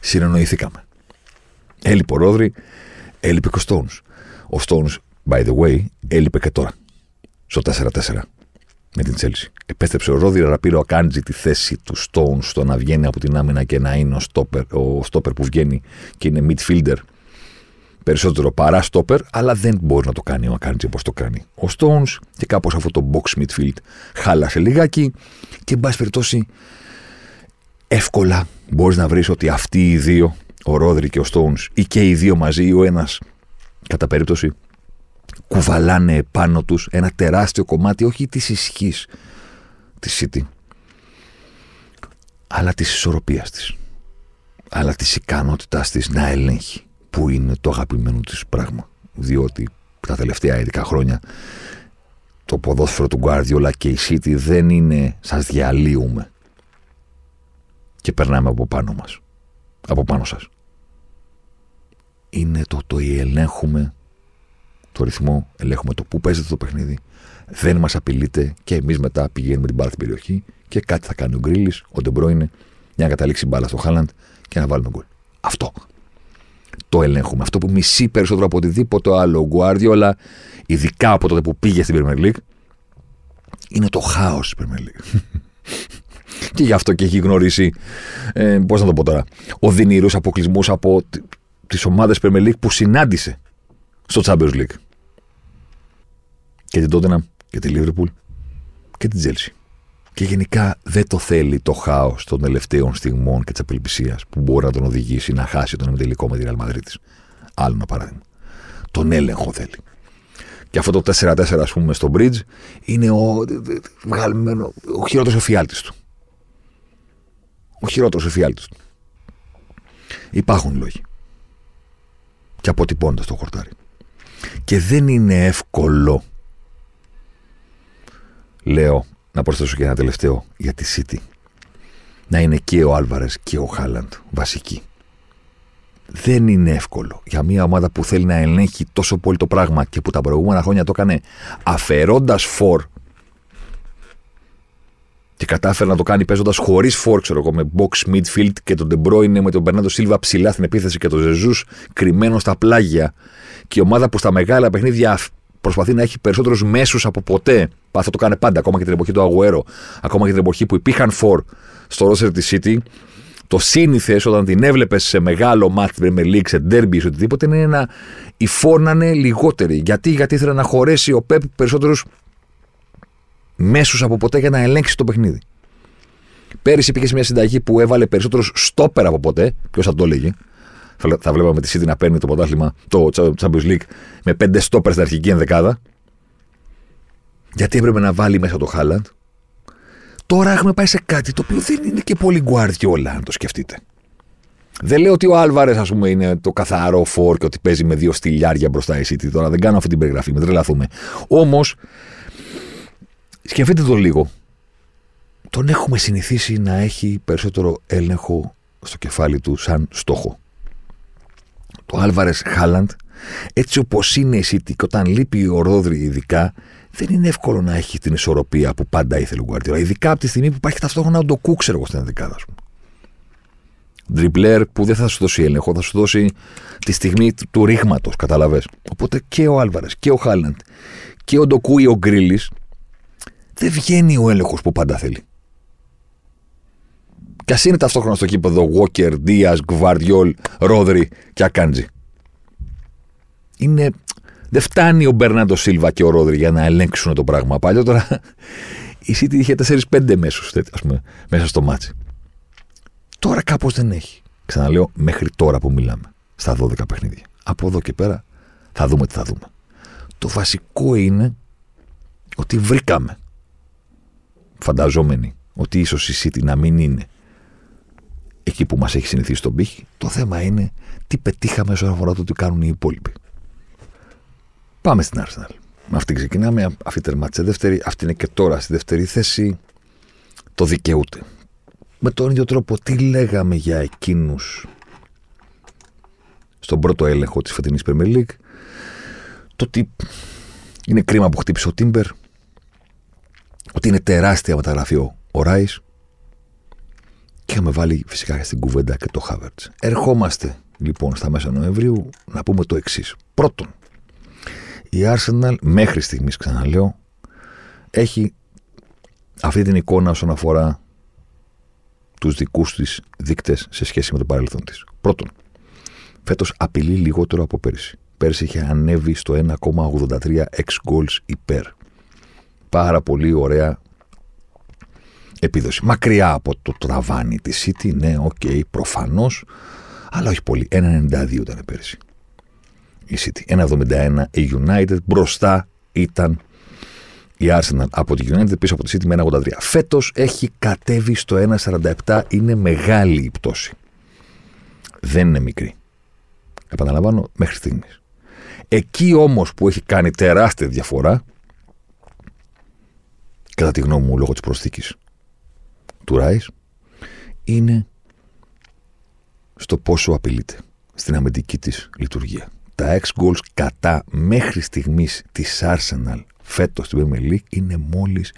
Συνεννοηθήκαμε. Έλειπε ο Ρόδρυ, έλειπε και ο Stones. Ο Stones, by the way, έλειπε και τώρα. Στο 4-4 με την Τσέλση. Επέστρεψε ο Ρόδρυ, αλλά πήρε ο Ακάντζη τη θέση του Stones στο να βγαίνει από την άμυνα και να είναι ο στόπερ, ο στόπερ που βγαίνει και είναι midfielder περισσότερο παρά στόπερ, αλλά δεν μπορεί να το κάνει ο Ακάντζη όπως το κάνει ο Stones και κάπως αυτό το box midfield χάλασε λιγάκι και εν πάση περιπτώσει εύκολα μπορείς να βρεις ότι αυτοί οι δύο, ο Ρόδρυ και ο Stones, ή και οι δύο μαζί, ή ο ένας κατά περίπτωση, κουβαλάνε πάνω τους ένα τεράστιο κομμάτι όχι της ισχύς της City, αλλά της ισορροπίας της. Αλλά της ικανότητάς της να ελέγχει που είναι το αγαπημένο της πράγμα. Διότι τα τελευταία ειδικά χρόνια το ποδόσφαιρο του Guardiola και η City δεν είναι σας διαλύουμε και περνάμε από πάνω μας. Από πάνω σας. Είναι το το ελέγχουμε το ρυθμό, ελέγχουμε το που παίζεται το παιχνίδι, δεν μας απειλείται και εμείς μετά πηγαίνουμε την μπάλα στην περιοχή και κάτι θα κάνει ο Γκρίλης, ο Ντεμπρόινε για να καταλήξει μπάλα στο Χάλαντ και να βάλουμε γκολ. Αυτό το ελέγχουμε. Αυτό που μισεί περισσότερο από οτιδήποτε άλλο ο Γκουάρδιολα, ειδικά από τότε που πήγε στην Premier League, είναι το χάος της Premier League. και γι' αυτό και έχει γνωρίσει, ε, πώς να το πω τώρα, οδυνηρού αποκλεισμούς από τις ομάδες Premier League που συνάντησε στο Champions League. Και την Tottenham και τη Liverpool και την Chelsea. Και γενικά δεν το θέλει το χάος των τελευταίων στιγμών και της απελπισίας που μπορεί να τον οδηγήσει να χάσει τον εμιτελικό με την Real Άλλο ένα παράδειγμα. Τον έλεγχο θέλει. Και αυτό το 4-4, ας πούμε, στο bridge είναι ο, βγαλμένο, ο χειρότερος εφιάλτης του. Ο χειρότερος εφιάλτης του. Υπάρχουν λόγοι. Και αποτυπώντα το χορτάρι. Και δεν είναι εύκολο, λέω, να προσθέσω και ένα τελευταίο για τη City. Να είναι και ο Άλβαρες και ο Χάλαντ βασικοί. Δεν είναι εύκολο για μια ομάδα που θέλει να ελέγχει τόσο πολύ το πράγμα και που τα προηγούμενα χρόνια το έκανε αφαιρώντας φόρ και κατάφερε να το κάνει παίζοντας χωρίς φόρ, ξέρω εγώ, με box midfield και τον Ντεμπρόινε με τον Μπερνάντο Σίλβα ψηλά στην επίθεση και τον Ζεζούς κρυμμένο στα πλάγια. Και η ομάδα που στα μεγάλα παιχνίδια προσπαθεί να έχει περισσότερους μέσους από ποτέ. Αυτό το κάνει πάντα, ακόμα και την εποχή του Αγουέρο, ακόμα και την εποχή που υπήρχαν φορ στο ρόσερ της City. Το σύνηθε όταν την έβλεπες σε μεγάλο μάτι με League, σε derby ή οτιδήποτε, είναι να οι φόρ να είναι λιγότεροι. Γιατί, Γιατί ήθελε να χωρέσει ο Πεπ περισσότερους μέσους από ποτέ για να ελέγξει το παιχνίδι. Πέρυσι πήγε σε μια συνταγή που έβαλε περισσότερους στόπερ από ποτέ. Ποιος θα το έλεγε θα βλέπαμε τη City να παίρνει το πρωτάθλημα, το Champions League, με πέντε στόπερ στην αρχική ενδεκάδα. Γιατί έπρεπε να βάλει μέσα το Χάλαντ. Τώρα έχουμε πάει σε κάτι το οποίο δεν είναι και πολύ γκουάρδιολα, αν το σκεφτείτε. Δεν λέω ότι ο Άλβαρες, ας πούμε, είναι το καθαρό φόρ και ότι παίζει με δύο στυλιάρια μπροστά η City. Τώρα δεν κάνω αυτή την περιγραφή, με τρελαθούμε. Όμως, σκεφτείτε το λίγο. Τον έχουμε συνηθίσει να έχει περισσότερο έλεγχο στο κεφάλι του σαν στόχο το Άλβαρες Χάλαντ, έτσι όπως είναι η City, και όταν λείπει ο Ρόδρυ ειδικά, δεν είναι εύκολο να έχει την ισορροπία που πάντα ήθελε ο Γκουαρτιόλα. Ειδικά από τη στιγμή που υπάρχει ταυτόχρονα ο Ντοκού, ξέρω εγώ στην ενδεκάδα, α πούμε. Ντριμπλέρ που δεν θα σου δώσει έλεγχο, θα σου δώσει τη στιγμή του, του ρήγματος, καταλαβέ. Οπότε και ο Άλβαρες και ο Χάλαντ και ο Ντοκού ή ο Γκρίλης δεν βγαίνει ο έλεγχος που πάντα θέλει. Κι ας είναι ταυτόχρονα στο κήπεδο Walker, Δία, Γκβαρδιόλ, Ρόδρυ και Ακάντζη. Είναι... Δεν φτάνει ο Μπέρναντο Σίλβα και ο Ρόδρυ για να ελέγξουν το πράγμα. Παλιότερα η City είχε 4-5 μέσους μέσα στο ματς. Τώρα κάπως δεν έχει. Ξαναλέω, μέχρι τώρα που μιλάμε. Στα 12 παιχνίδια. Από εδώ και πέρα θα δούμε τι θα δούμε. Το βασικό είναι ότι βρήκαμε. Φανταζόμενοι ότι ίσως η City να μην είναι εκεί που μας έχει συνηθίσει τον πήχη. Το θέμα είναι τι πετύχαμε όσον αφορά το τι κάνουν οι υπόλοιποι. Πάμε στην Arsenal. Με αυτή ξεκινάμε. Αυτή τερμάτισε δεύτερη. Αυτή είναι και τώρα στη δεύτερη θέση. Το δικαιούται. Με τον ίδιο τρόπο, τι λέγαμε για εκείνους στον πρώτο έλεγχο της φετινής Premier League; Το ότι είναι κρίμα που χτύπησε ο Τίμπερ. Ότι είναι τεράστια μεταγραφή ο Ράις και είχαμε βάλει φυσικά στην κουβέντα και το Χάβερτ. Ερχόμαστε λοιπόν στα μέσα Νοεμβρίου να πούμε το εξής. Πρώτον, η Arsenal μέχρι στιγμής ξαναλέω έχει αυτή την εικόνα όσον αφορά τους δικούς της δείκτες σε σχέση με το παρελθόν της. Πρώτον, φέτος απειλεί λιγότερο από πέρσι. Πέρσι είχε ανέβει στο 1,83 ex goals υπέρ. Πάρα πολύ ωραία επίδοση. Μακριά από το ταβάνι της City, ναι, OK, okay, προφανώς, αλλά όχι πολύ. 1,92 ήταν πέρσι η City. 1,71 η United. Μπροστά ήταν η Arsenal από τη United πίσω από τη City με 1,83. Φέτος έχει κατέβει στο 1,47. Είναι μεγάλη η πτώση. Δεν είναι μικρή. Επαναλαμβάνω, μέχρι στιγμής. Εκεί όμως που έχει κάνει τεράστια διαφορά, κατά τη γνώμη μου λόγω της προσθήκης του Ράις είναι στο πόσο απειλείται στην αμυντική της λειτουργία. Τα ex goals κατά μέχρι στιγμής της Arsenal φέτος στην Premier League είναι μόλις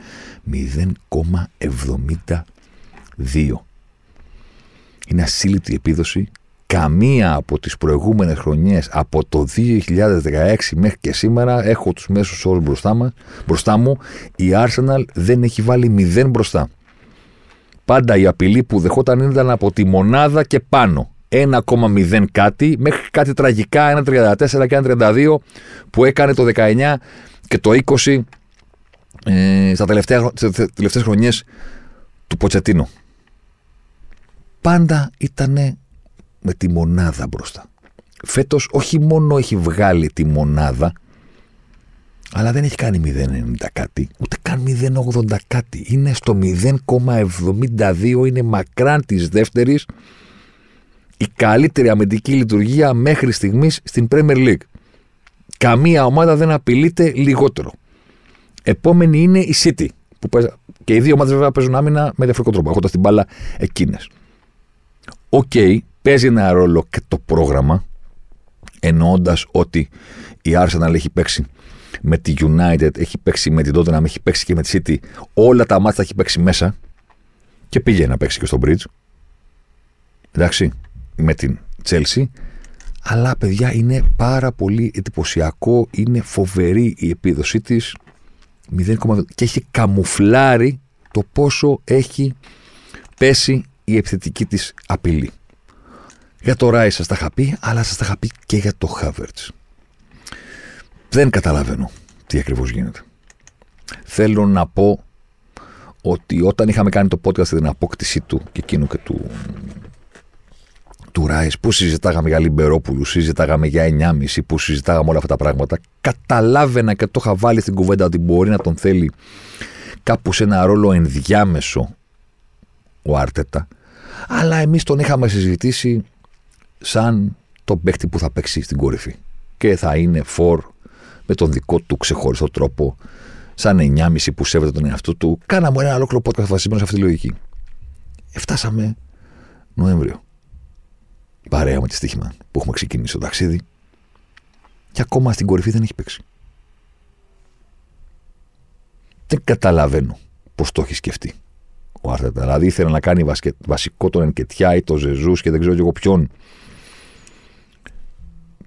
0,72. Είναι ασύλληπτη επίδοση. Καμία από τις προηγούμενες χρονιές, από το 2016 μέχρι και σήμερα, έχω τους μέσους όρους μπροστά, μπροστά μου, η Arsenal δεν έχει βάλει 0 μπροστά. Πάντα η απειλή που δεχόταν ήταν από τη μονάδα και πάνω. 1,0 κάτι, μέχρι κάτι τραγικά, 1,34 και 1,32 που έκανε το 19 και το 20 ε, στα τελευταία, τελευταίες χρονιές του Ποτσετίνο. Πάντα ήταν με τη μονάδα μπροστά. Φέτος όχι μόνο έχει βγάλει τη μονάδα, αλλά δεν έχει κάνει 0,90 κάτι, ούτε καν 0,80 κάτι. Είναι στο 0,72, είναι μακράν της δεύτερης η καλύτερη αμυντική λειτουργία μέχρι στιγμής στην Premier League. Καμία ομάδα δεν απειλείται λιγότερο. Επόμενη είναι η City. Που και οι δύο ομάδες βέβαια παίζουν άμυνα με διαφορετικό τρόπο, έχοντας την μπάλα εκείνες. OK, okay, παίζει ένα ρόλο και το πρόγραμμα, εννοώντας ότι η Arsenal έχει παίξει με τη United, έχει παίξει με την Tottenham, έχει παίξει και με τη City. Όλα τα ματς έχει παίξει μέσα και πήγε να παίξει και στο Bridge. Εντάξει, με την Chelsea. Αλλά παιδιά είναι πάρα πολύ εντυπωσιακό, είναι φοβερή η επίδοσή της 0, και έχει καμουφλάρει το πόσο έχει πέσει η επιθετική της απειλή. Για το Ράι σας τα είχα πει, αλλά σας τα είχα πει και για το Havertz. Δεν καταλαβαίνω τι ακριβώς γίνεται. Θέλω να πω ότι όταν είχαμε κάνει το podcast την απόκτησή του και εκείνου και του, του Ράις που συζητάγαμε για Λιμπερόπουλους, συζητάγαμε για 9,5 που συζητάγαμε όλα αυτά τα πράγματα καταλάβαινα και το είχα βάλει στην κουβέντα ότι μπορεί να τον θέλει κάπου σε ένα ρόλο ενδιάμεσο ο Άρτετα αλλά εμείς τον είχαμε συζητήσει σαν τον παίχτη που θα παίξει στην κορυφή και θα είναι φορ με τον δικό του ξεχωριστό τρόπο, σαν 9,5 που σέβεται τον εαυτό του. Κάναμε ένα ολόκληρο podcast βασισμένο σε αυτή τη λογική. Φτάσαμε Νοέμβριο. Παρέα με τη στοίχημα που έχουμε ξεκινήσει το ταξίδι. Και ακόμα στην κορυφή δεν έχει παίξει. Δεν καταλαβαίνω πώς το έχει σκεφτεί ο Αρτέτα. Δηλαδή ήθελε να κάνει βασικό τον Ενκετιά ή τον Ζεζούς και δεν ξέρω εγώ ποιον.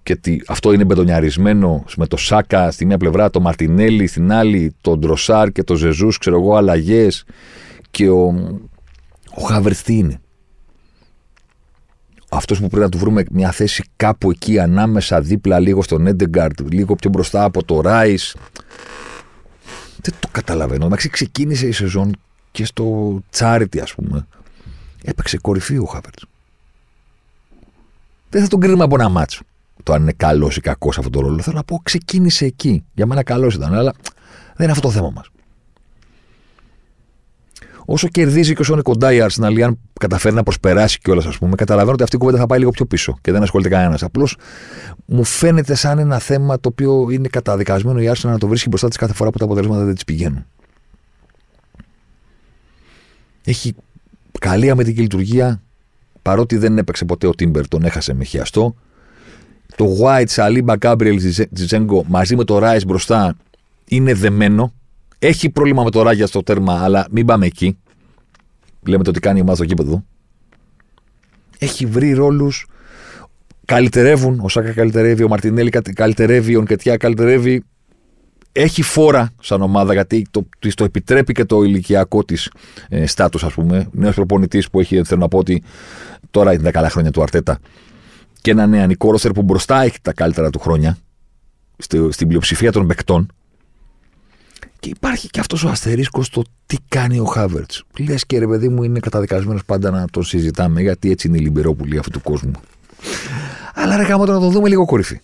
Και τι, αυτό είναι μπετονιαρισμένο με το Σάκα στη μία πλευρά, το Μαρτινέλη στην άλλη, τον Ντροσάρ και το Ζεζούς, ξέρω εγώ, αλλαγές. Και ο, ο Χάβερτ τι είναι; Αυτός που πρέπει να του βρούμε μια θέση κάπου εκεί ανάμεσα, δίπλα λίγο στον Έντεγκαρτ, λίγο πιο μπροστά από το Ράις. Δεν το καταλαβαίνω. Εντάξει, ξεκίνησε η σεζόν και στο Charity, ας πούμε, έπαιξε κορυφή ο Χάβερτ. Δεν θα τον κρίνουμε από ένα μάτσο το αν είναι καλός ή κακός σε αυτό το ρόλο. Θέλω να πω, ξεκίνησε εκεί. Για μένα καλός ήταν, αλλά δεν είναι αυτό το θέμα μας. Όσο κερδίζει και όσο είναι κοντά η Arsenal, αν καταφέρει να προσπεράσει κιόλας, ας πούμε, καταλαβαίνω ότι αυτή η κουβέντα θα πάει λίγο πιο πίσω και δεν ασχολείται κανένας. Απλώς μου φαίνεται σαν ένα θέμα το οποίο είναι καταδικασμένο η Arsenal να το βρίσκει μπροστά της κάθε φορά που τα αποτελέσματα δεν της πηγαίνουν. Έχει καλή αμυντική λειτουργία, παρότι δεν έπαιξε ποτέ ο Τίμπερ, τον έχασε με χιαστό. Το White, Σαλίμπα, Γκάμπριελ, Ζιντσένκο μαζί με το Ράις μπροστά είναι δεμένο. Έχει πρόβλημα με το Ράγια στο τέρμα, αλλά μην πάμε εκεί. Λέμε το τι κάνει η ομάδα στο γήπεδο. Έχει βρει ρόλους. Καλυτερεύουν. Ο Σάκα καλυτερεύει, ο Μαρτινέλη καλυτερεύει, ο Νκετιά καλυτερεύει έχει φόρα σαν ομάδα γιατί το, το επιτρέπει και το ηλικιακό της ε, στάτους, ας πούμε. Νέος προπονητής που έχει, θέλω να πω ότι τώρα είναι τα καλά χρόνια του Αρτέτα. Και ένα νεανικό ρόστερ που μπροστά έχει τα καλύτερα του χρόνια στη, στην πλειοψηφία των παικτών. Και υπάρχει και αυτός ο αστερίσκος στο τι κάνει ο Χάβερτς. Λες και ρε παιδί μου είναι καταδικασμένος πάντα να το συζητάμε γιατί έτσι είναι η λιμπερόπουλη αυτού του κόσμου. Αλλά ρε γάμο να το δούμε λίγο κορυφή.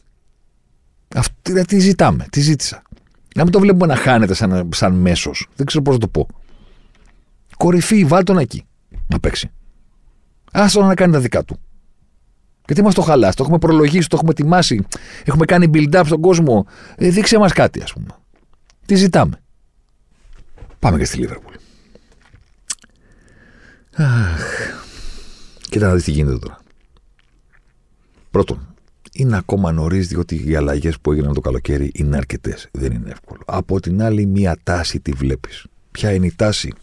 Αυτή, τι ζητάμε, τι ζήτησα. Να μην το βλέπουμε να χάνεται σαν, σαν μέσος. Δεν ξέρω πώς να το πω. Κορυφή, βάλ τον εκεί να παίξει. Άστο να κάνει τα δικά του. Γιατί μας το χαλάς, το έχουμε προλογίσει, το έχουμε ετοιμάσει, έχουμε κάνει build-up στον κόσμο. Ε, δείξε μας κάτι, ας πούμε. Τι ζητάμε. Πάμε και στη Λίβερπουλ. Αχ. Κοίτα να δεις τι γίνεται τώρα. Πρώτον, είναι ακόμα νωρίς, διότι οι αλλαγές που έγιναν το καλοκαίρι είναι αρκετές. Δεν είναι εύκολο. Από την άλλη, μία τάση τη βλέπεις. Ποια είναι η τάση,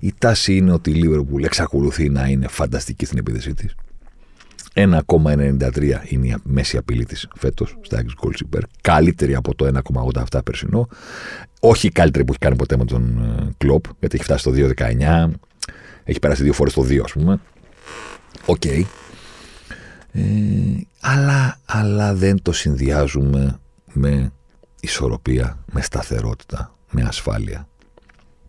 Η τάση είναι ότι η Λίβερπουλ εξακολουθεί να είναι φανταστική στην επίδεσή της. 1,93 είναι η μέση απειλή της φέτος στα 6 goals υπέρ. Καλύτερη από το 1,87 περσινό. Όχι η καλύτερη που έχει κάνει ποτέ με τον ε, Κλοπ, γιατί έχει φτάσει στο 2,19. Έχει περάσει δύο φορές το 2, ας πούμε. OK. Okay. Ε, αλλά, αλλά δεν το συνδυάζουμε με ισορροπία, με σταθερότητα, με ασφάλεια.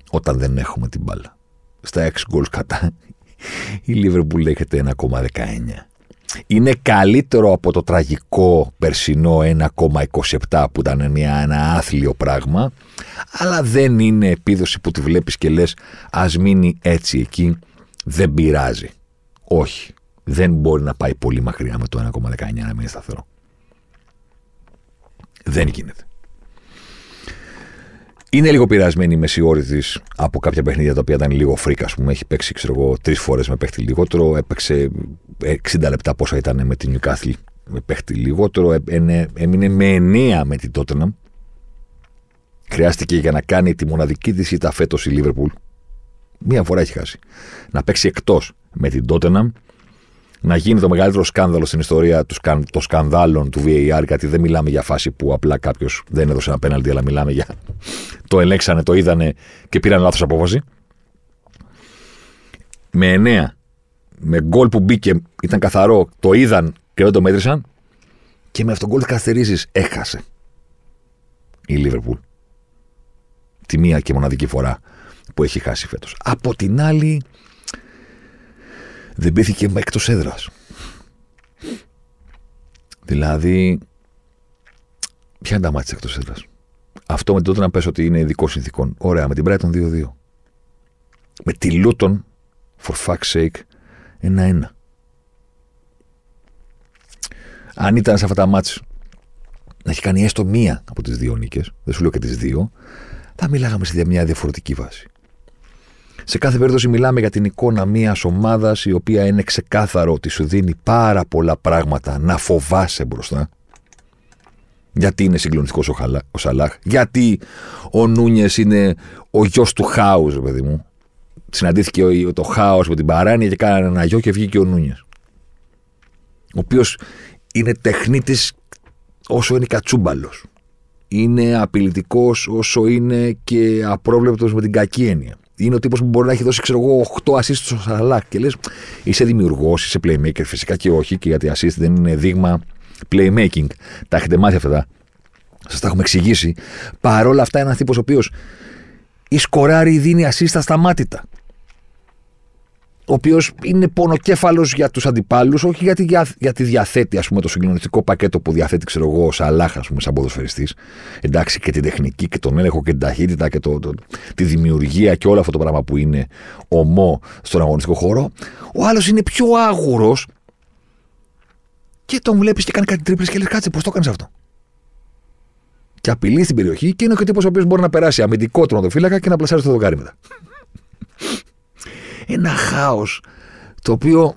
Όταν δεν έχουμε την μπάλα. Στα 6 γκολ κατά η Λίβερπουλ έχει το 1,19. Είναι καλύτερο από το τραγικό περσινό 1,27 που ήταν μια, ένα άθλιο πράγμα, αλλά δεν είναι επίδοση που τη βλέπεις και λες ας μείνει έτσι εκεί, δεν πειράζει. Όχι δεν μπορεί να πάει πολύ μακριά με το 1,19 να μείνει σταθερό. Δεν γίνεται. Είναι λίγο πειρασμένη η μεσιόρη της από κάποια παιχνίδια τα οποία ήταν λίγο φρίκα. Α πούμε. Έχει παίξει, ξέρω εγώ, τρεις φορές με παίχτη λιγότερο. Έπαιξε 60 λεπτά πόσα ήταν με την Newcastle με παίχτη λιγότερο. Έμεινε με 9 με την Tottenham. Χρειάστηκε για να κάνει τη μοναδική της ήττα φέτος η Liverpool. Μία φορά έχει χάσει. Να παίξει εκτός με την Tottenham να γίνει το μεγαλύτερο σκάνδαλο στην ιστορία των σκανδάλων του VAR, γιατί δεν μιλάμε για φάση που απλά κάποιος δεν έδωσε ένα πέναλτι, αλλά μιλάμε για το ελέξανε, το είδανε και πήραν λάθος απόφαση. Με εννέα, με γκολ που μπήκε, ήταν καθαρό, το είδαν και δεν το μέτρησαν. Και με αυτόν τον γκολ καθυστερήσει έχασε η Λίβερπουλ. Τη μία και μοναδική φορά που έχει χάσει φέτος. Από την άλλη, δεν πήθηκε εκτός έδρας. Δηλαδή, ποια είναι τα μάτια εκτός έδρας; Αυτό με τότε να πες ότι είναι ειδικό συνθήκων. Ωραία, με την Brighton 2-2. Με τη Luton, for fuck's sake, 1-1. Αν ήταν σε αυτά τα μάτια να έχει κάνει έστω μία από τις δύο νίκες, δεν σου λέω και τις δύο, θα μιλάγαμε σε μια διαφορετική βάση. Σε κάθε περίπτωση μιλάμε για την εικόνα μιας ομάδας η οποία είναι ξεκάθαρο ότι σου δίνει πάρα πολλά πράγματα να φοβάσαι μπροστά. Γιατί είναι συγκλονιστικός ο, ο Σαλάχ. Γιατί ο Νούνιες είναι ο γιος του Χάους, παιδί μου. Συναντήθηκε ο, το Χάος με την παράνοια και κάνανε ένα γιο και βγήκε ο Νούνιες. Ο οποίος είναι τεχνίτης όσο είναι κατσούμπαλος. Είναι απειλητικός όσο είναι και απρόβλεπτος με την κακή έννοια. Είναι ο τύπος που μπορεί να έχει δώσει, ξέρω εγώ, 8 assist στο Σαλάχ. Και λες, είσαι δημιουργός, είσαι playmaker. Φυσικά και όχι, και γιατί assist δεν είναι δείγμα playmaking. Τα έχετε μάθει αυτά. Σας τα έχουμε εξηγήσει. Παρ' όλα αυτά, ένας τύπος ο οποίος ή σκοράρει ή δίνει assist ασταμάτητα ο οποίος είναι πονοκέφαλος για τους αντιπάλους, όχι γιατί, για, γιατί διαθέτει ας πούμε, το συγκλονιστικό πακέτο που διαθέτει, ξέρω εγώ, ο Σαλάχ, πούμε, σαν ποδοσφαιριστής. Εντάξει, και την τεχνική και τον έλεγχο και την ταχύτητα και το, το, τη δημιουργία και όλο αυτό το πράγμα που είναι ομό στον αγωνιστικό χώρο. Ο άλλος είναι πιο άγουρος και τον βλέπεις και κάνει κάτι τρίπλες και λες: Κάτσε, πώς το έκανες αυτό. Και απειλεί στην περιοχή και είναι και ο τύπος ο οποίος μπορεί να περάσει αμυντικό τροματοφύλακα και να πλασάρει το δοκάρι μετά ένα χάος το οποίο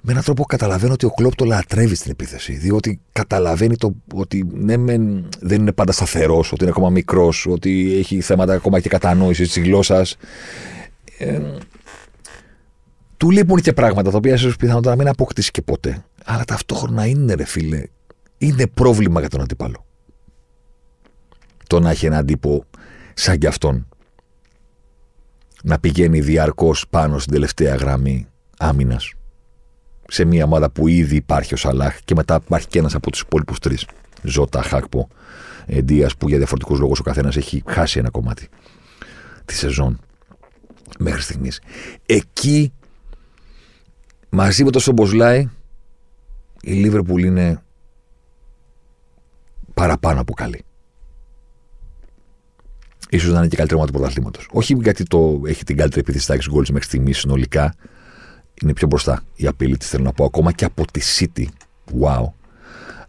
με έναν τρόπο καταλαβαίνω ότι ο Κλόπ το λατρεύει στην επίθεση. Διότι καταλαβαίνει το, ότι ναι, μεν, δεν είναι πάντα σταθερός, ότι είναι ακόμα μικρός, ότι έχει θέματα ακόμα και κατανόησης της γλώσσας. Ε, του λείπουν και πράγματα τα οποία ίσως πιθανότατα να μην αποκτήσει και ποτέ. Αλλά ταυτόχρονα είναι, ρε φίλε, είναι πρόβλημα για τον αντίπαλο. Το να έχει έναν τύπο σαν κι αυτόν να πηγαίνει διαρκώς πάνω στην τελευταία γραμμή άμυνας. Σε μια ομάδα που ήδη υπάρχει ο Σαλάχ και μετά υπάρχει και ένας από τους υπόλοιπους τρεις. Ζώτα, Χάκπο, Ντία, που για διαφορετικούς λόγους ο καθένας έχει χάσει ένα κομμάτι τη σεζόν μέχρι στιγμής. Εκεί μαζί με το Σομποσλάι η Λίβερπουλ είναι παραπάνω από καλή ίσως να είναι και καλύτερο ομάδα του πρωταθλήματος. Όχι γιατί το έχει την καλύτερη επίθεση τάξη γκολ μέχρι στιγμής συνολικά. Είναι πιο μπροστά η απειλή της, θέλω να πω, ακόμα και από τη City. Wow.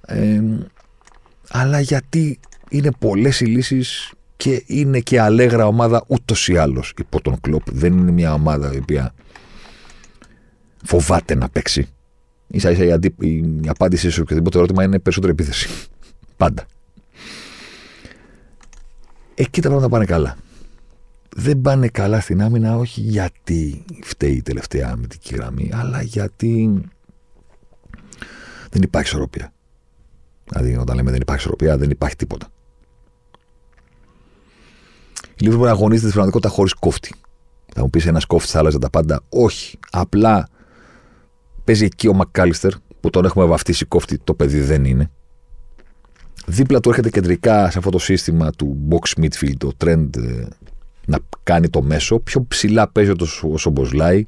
Ε, αλλά γιατί είναι πολλές οι λύσεις και είναι και αλέγρα ομάδα ούτως ή άλλως υπό τον κλοπ. Δεν είναι μια ομάδα η οποία φοβάται να παίξει. σα ίσα η, αντι... η απάντησή σε οποιοδήποτε ερώτημα είναι περισσότερη επίθεση. Πάντα. Εκεί τα πράγματα πάνε καλά. Δεν πάνε καλά στην άμυνα όχι γιατί φταίει η τελευταία αμυντική γραμμή, αλλά γιατί δεν υπάρχει ισορροπία. Δηλαδή, όταν λέμε δεν υπάρχει ισορροπία, δεν υπάρχει τίποτα. Η Λίβερπουλ αγωνίζεται στην πραγματικότητα χωρίς κόφτη. Θα μου πεις ένας κόφτης θα άλλαζε τα πάντα. Όχι. Απλά παίζει εκεί ο Μακάλιστερ που τον έχουμε βαφτίσει κόφτη. Το παιδί δεν είναι. Δίπλα του έρχεται κεντρικά σε αυτό το σύστημα του box midfield, το trend ε, να κάνει το μέσο. Πιο ψηλά παίζει ο Σομποσλάι.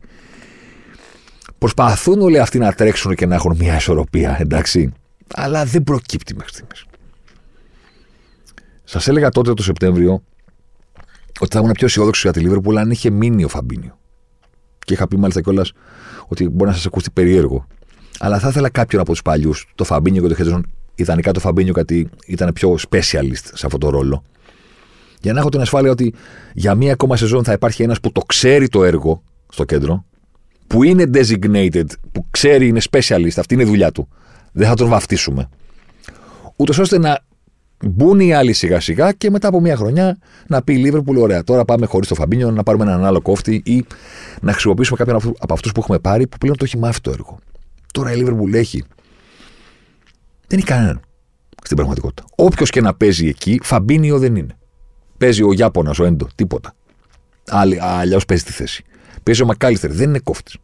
Προσπαθούν όλοι αυτοί να τρέξουν και να έχουν μια ισορροπία, εντάξει. Αλλά δεν προκύπτει μέχρι στιγμής. Σας έλεγα τότε το Σεπτέμβριο ότι θα ήμουν πιο αισιόδοξος για τη Λίβερπουλ αν είχε μείνει ο Φαμπίνιο. Και είχα πει μάλιστα κιόλας ότι μπορεί να σας ακούσει περίεργο. Αλλά θα ήθελα κάποιον από τους παλιούς, το Φαμπίνιο και το Χέτζον, ιδανικά το Φαμπίνιο κάτι ήταν πιο specialist σε αυτό το ρόλο. Για να έχω την ασφάλεια ότι για μία ακόμα σεζόν θα υπάρχει ένας που το ξέρει το έργο στο κέντρο, που είναι designated, που ξέρει, είναι specialist, αυτή είναι η δουλειά του. Δεν θα τον βαφτίσουμε. Ούτως ώστε να μπουν οι άλλοι σιγά σιγά και μετά από μία χρονιά να πει η Λίβερπουλ: Ωραία, τώρα πάμε χωρίς το Φαμπίνιο να πάρουμε έναν άλλο κόφτη ή να χρησιμοποιήσουμε κάποιον από αυτού που έχουμε πάρει που πλέον το έχει μάθει το έργο. Τώρα η Λίβερπουλ έχει δεν έχει κανέναν στην πραγματικότητα. Όποιος και να παίζει εκεί, Φαμπίνιο δεν είναι. Παίζει ο Ιάπωνα, ο Έντο, τίποτα. Αλλιώς παίζει τη θέση. Παίζει ο Μακάλιστερ, δεν είναι κόφτη.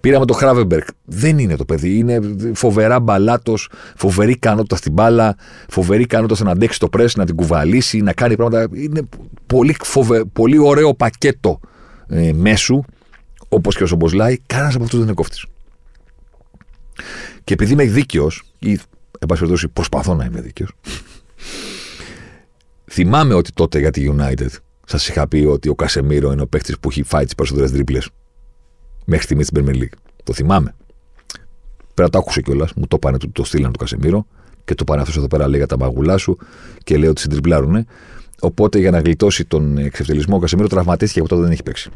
Πήραμε το Χράβεμπερκ. Δεν είναι το παιδί. Είναι φοβερά μπαλάτος, φοβερή ικανότητα στην μπάλα, φοβερή ικανότητα να αντέξει το πρέσ, να την κουβαλήσει, να κάνει πράγματα. Είναι πολύ, φοβε... πολύ ωραίο πακέτο ε, μέσου, όπως και ο Σομποσλάι. Κανένας από αυτούς δεν είναι κόφτης. Και επειδή είμαι δίκαιος, ή εν πάση περιπτώσει προσπαθώ να είμαι δίκαιος, θυμάμαι ότι τότε για τη United σας είχα πει ότι ο Κασεμίρο είναι ο παίχτη που έχει φάει τις περισσότερες τρίπλε μέχρι στιγμή στην Premier League. Το θυμάμαι. Πρέπει να το άκουσε κιόλας. Μου το πάνε, το, το στείλαν του Κασεμίρο και το πάνε αυτός εδώ πέρα λέει για τα μαγουλά σου και λέει ότι συντριπλάρουνε. Οπότε για να γλιτώσει τον εξευτελισμό, ο Κασεμίρο τραυματίστηκε και από τότε δεν έχει παίξει.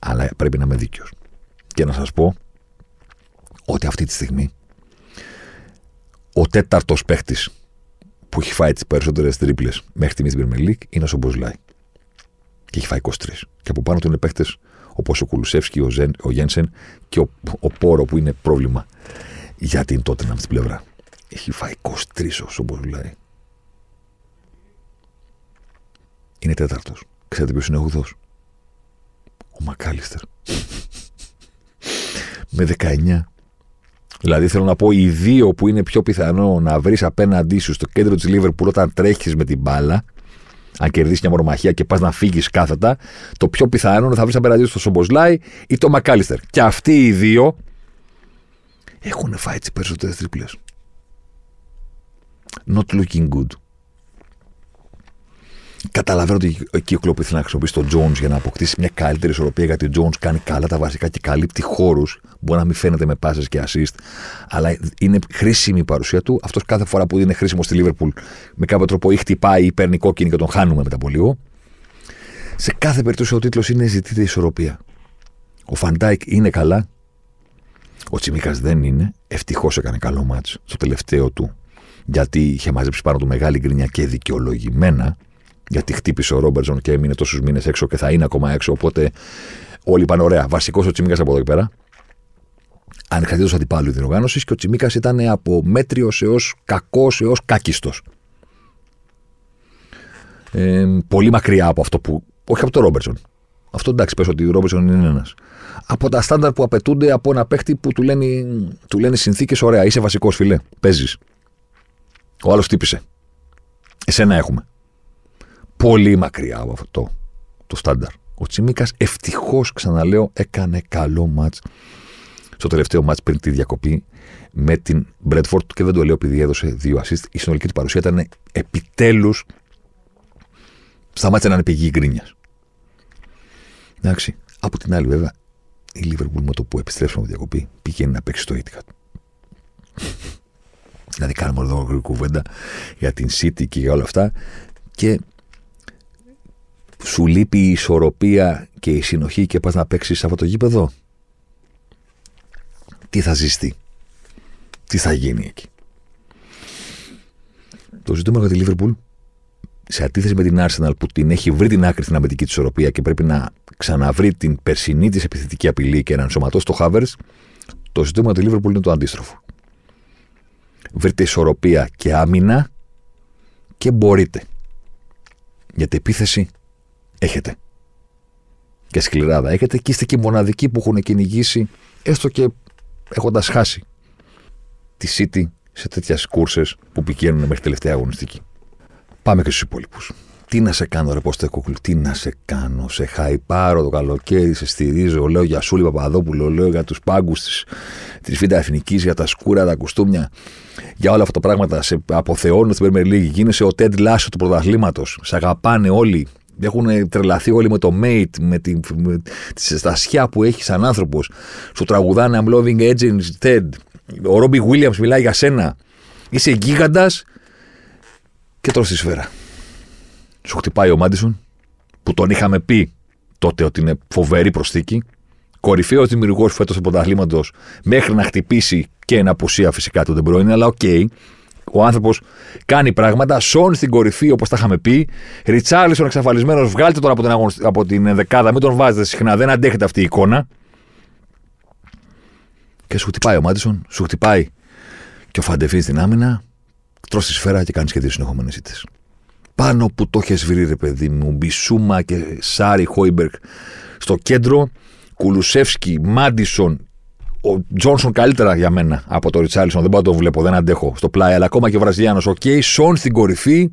Αλλά πρέπει να είμαι δίκαιος. Και να σας πω ότι αυτή τη στιγμή ο τέταρτος παίχτης που έχει φάει τις περισσότερες τρίπλες μέχρι στιγμή στην Premier League είναι ο Σομποσλάι. Και έχει φάει 23. Και από πάνω του είναι παίχτες όπως ο Κουλουσεύσκι, ο, Ζεν, ο Γένσεν και ο, ο Πόρο που είναι πρόβλημα για την τότε να την πλευρά. Έχει φάει 23 ο Σομποσλάι. Είναι τέταρτος. Ξέρετε ποιος είναι ο Ο Μακάλιστερ. Με 19. Δηλαδή θέλω να πω οι δύο που είναι πιο πιθανό να βρεις απέναντί σου στο κέντρο της Λίβερπουλ όταν τρέχεις με την μπάλα, αν κερδίσεις μια μορμαχία και πας να φύγεις κάθετα, το πιο πιθανό είναι θα βρεις απέναντί σου το Σομποσλάι ή το Μακάλιστερ. Και αυτοί οι δύο έχουν φάει τις περισσότερες τρίπλες. Not looking good. Καταλαβαίνω ότι εκεί ο Κλοπ ήθελε να χρησιμοποιήσει τον Jones για να αποκτήσει μια καλύτερη ισορροπία γιατί ο Jones κάνει καλά τα βασικά και καλύπτει χώρους. Μπορεί να μην φαίνεται με πάσε και ασίστ, αλλά είναι χρήσιμη η παρουσία του. Αυτός κάθε φορά που είναι χρήσιμος στη Liverpool με κάποιο τρόπο ή χτυπάει ή παίρνει κόκκινη και τον χάνουμε μετά από λίγο. Σε κάθε περίπτωση ο τίτλος είναι ζητείται ισορροπία. Ο Φαν Ντάικ είναι καλά. Ο Τσιμίκας δεν είναι. Ευτυχώς έκανε καλό ματς στο τελευταίο του. Γιατί είχε μαζέψει πάνω του μεγάλη γκρινιά και δικαιολογημένα γιατί χτύπησε ο Ρόμπερτζον και έμεινε τόσους μήνες έξω και θα είναι ακόμα έξω. Οπότε όλοι πάνε ωραία. Βασικός ο Τσιμίκας από εδώ και πέρα. Ανεξαρτήτως αντιπάλου διοργάνωσης και ο Τσιμίκας ήταν από μέτριος έως κακός έως κάκιστο. Ε, πολύ μακριά από αυτό που. Όχι από τον Ρόμπερτσον. Αυτό εντάξει, πες ότι ο Ρόμπερτσον είναι ένας. Από τα στάνταρ που απαιτούνται από ένα παίχτη που του λένε, του λένε συνθήκες ωραία. Είσαι βασικός φιλέ. Παίζεις. Ο άλλος τύπησε. Εσένα έχουμε πολύ μακριά από αυτό το στάνταρ. Ο Τσιμίκας ευτυχώς, ξαναλέω, έκανε καλό ματ στο τελευταίο ματ πριν τη διακοπή με την Μπρέτφορντ και δεν το λέω επειδή έδωσε δύο assist. Η συνολική του παρουσία ήταν επιτέλους. Σταμάτησε να είναι πηγή γκρίνιας. Εντάξει. Από την άλλη, βέβαια, η Λίβερπουλ με το που επιστρέψαμε από διακοπή πήγαινε να παίξει το Ήτιχατ. δηλαδή, κάνουμε εδώ κουβέντα για την City και για όλα αυτά. Και σου λείπει η ισορροπία και η συνοχή και πας να παίξεις αυτό το γήπεδο; Τι θα ζήσει, τι θα γίνει εκεί; Το ζητούμενο για τη Λίβερπουλ, σε αντίθεση με την Arsenal που την έχει βρει την άκρη στην αμυντική της ισορροπία και πρέπει να ξαναβρει την περσινή της επιθετική απειλή και να ενσωματώσει το Χάβερ, το ζητούμενο για τη Λίβερπουλ είναι το αντίστροφο. Βρείτε ισορροπία και άμυνα και μπορείτε. Γιατί επίθεση έχετε. Και σκληράδα έχετε και είστε και οι μοναδικοί που έχουν κυνηγήσει, έστω και έχοντας χάσει τη City σε τέτοιες κούρσες που πηγαίνουν μέχρι τελευταία αγωνιστική. Πάμε και στους υπόλοιπους. Τι να σε κάνω, ρε Ποστέκοκλου, τι να σε κάνω. Σε χαϊπάρω το καλοκαίρι, σε στηρίζω. Λέω για Σούλη Παπαδόπουλο, λέω για τους πάγκους της Β' Εθνικής, για τα σκούρα, τα κουστούμια. Για όλα αυτά τα πράγματα. Σε αποθεώνουν στην Premier League. Γίνεσαι ο Τέντ Λάσο του πρωταθλήματος. Σε αγαπάνε όλοι. Έχουν τρελαθεί όλοι με το mate, με τη, με τη στασιά που έχει σαν άνθρωπος. Σου τραγουδάνε I'm loving Ange instead. Ο Robbie Williams μιλάει για σένα. Είσαι γίγαντας και τρως τη σφαίρα. Σου χτυπάει ο Μάντισον που τον είχαμε πει τότε ότι είναι φοβερή προσθήκη. Κορυφαίος δημιουργός φέτος του πρωταθλήματος μέχρι να χτυπήσει και ένα απουσία φυσικά του Ντεμπρόινε, αλλά OK. Okay, ο άνθρωπος κάνει πράγματα. Σον στην κορυφή, όπως τα είχαμε πει. Ριτσάρλισον εξαφανισμένο. Βγάλτε τον από την, αγωνισ... από την δεκάδα. Μην τον βάζετε συχνά. Δεν αντέχεται αυτή η εικόνα. Και σου χτυπάει ο Μάντισον, σου χτυπάει και ο Φαν ντε Φεν στην άμυνα. Τρως τη σφαίρα και κάνει και δύο συνεχόμενες ήττες. Πάνω που το έχεις βρει, ρε παιδί μου, Μπισουμά και Σαρ ή Χόιμπεργκ στο κέντρο. Κουλουσεύσκι, Μάντισον, ο Τζόνσον καλύτερα για μένα από το Ριτσάρλισον. Δεν μπορώ να το βλέπω, δεν αντέχω στο πλάι. Αλλά ακόμα και ο Βραζιλιάνος, OK. Okay. Σον στην κορυφή.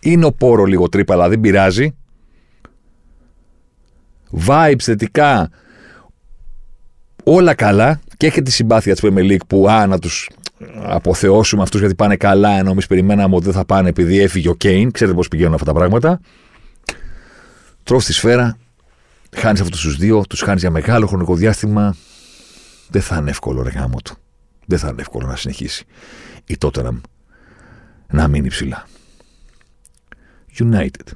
Είναι ο Πόρο λίγο τρύπα, αλλά δεν πειράζει. Vibes θετικά. Όλα καλά. Και έχει τη συμπάθεια της Premier League που α, να τους αποθεώσουμε αυτούς γιατί πάνε καλά, ενώ εμείς περιμέναμε ότι δεν θα πάνε επειδή έφυγε ο Κέιν. Ξέρετε πώς πηγαίνουν αυτά τα πράγματα. Τρώ στη σφαίρα, χάνεις αυτού τους δύο, τους χάνεις για μεγάλο χρονικό διάστημα δεν θα είναι εύκολο ρε γάμο του. Δεν θα είναι εύκολο να συνεχίσει η Tottenham να μείνει ψηλά. United.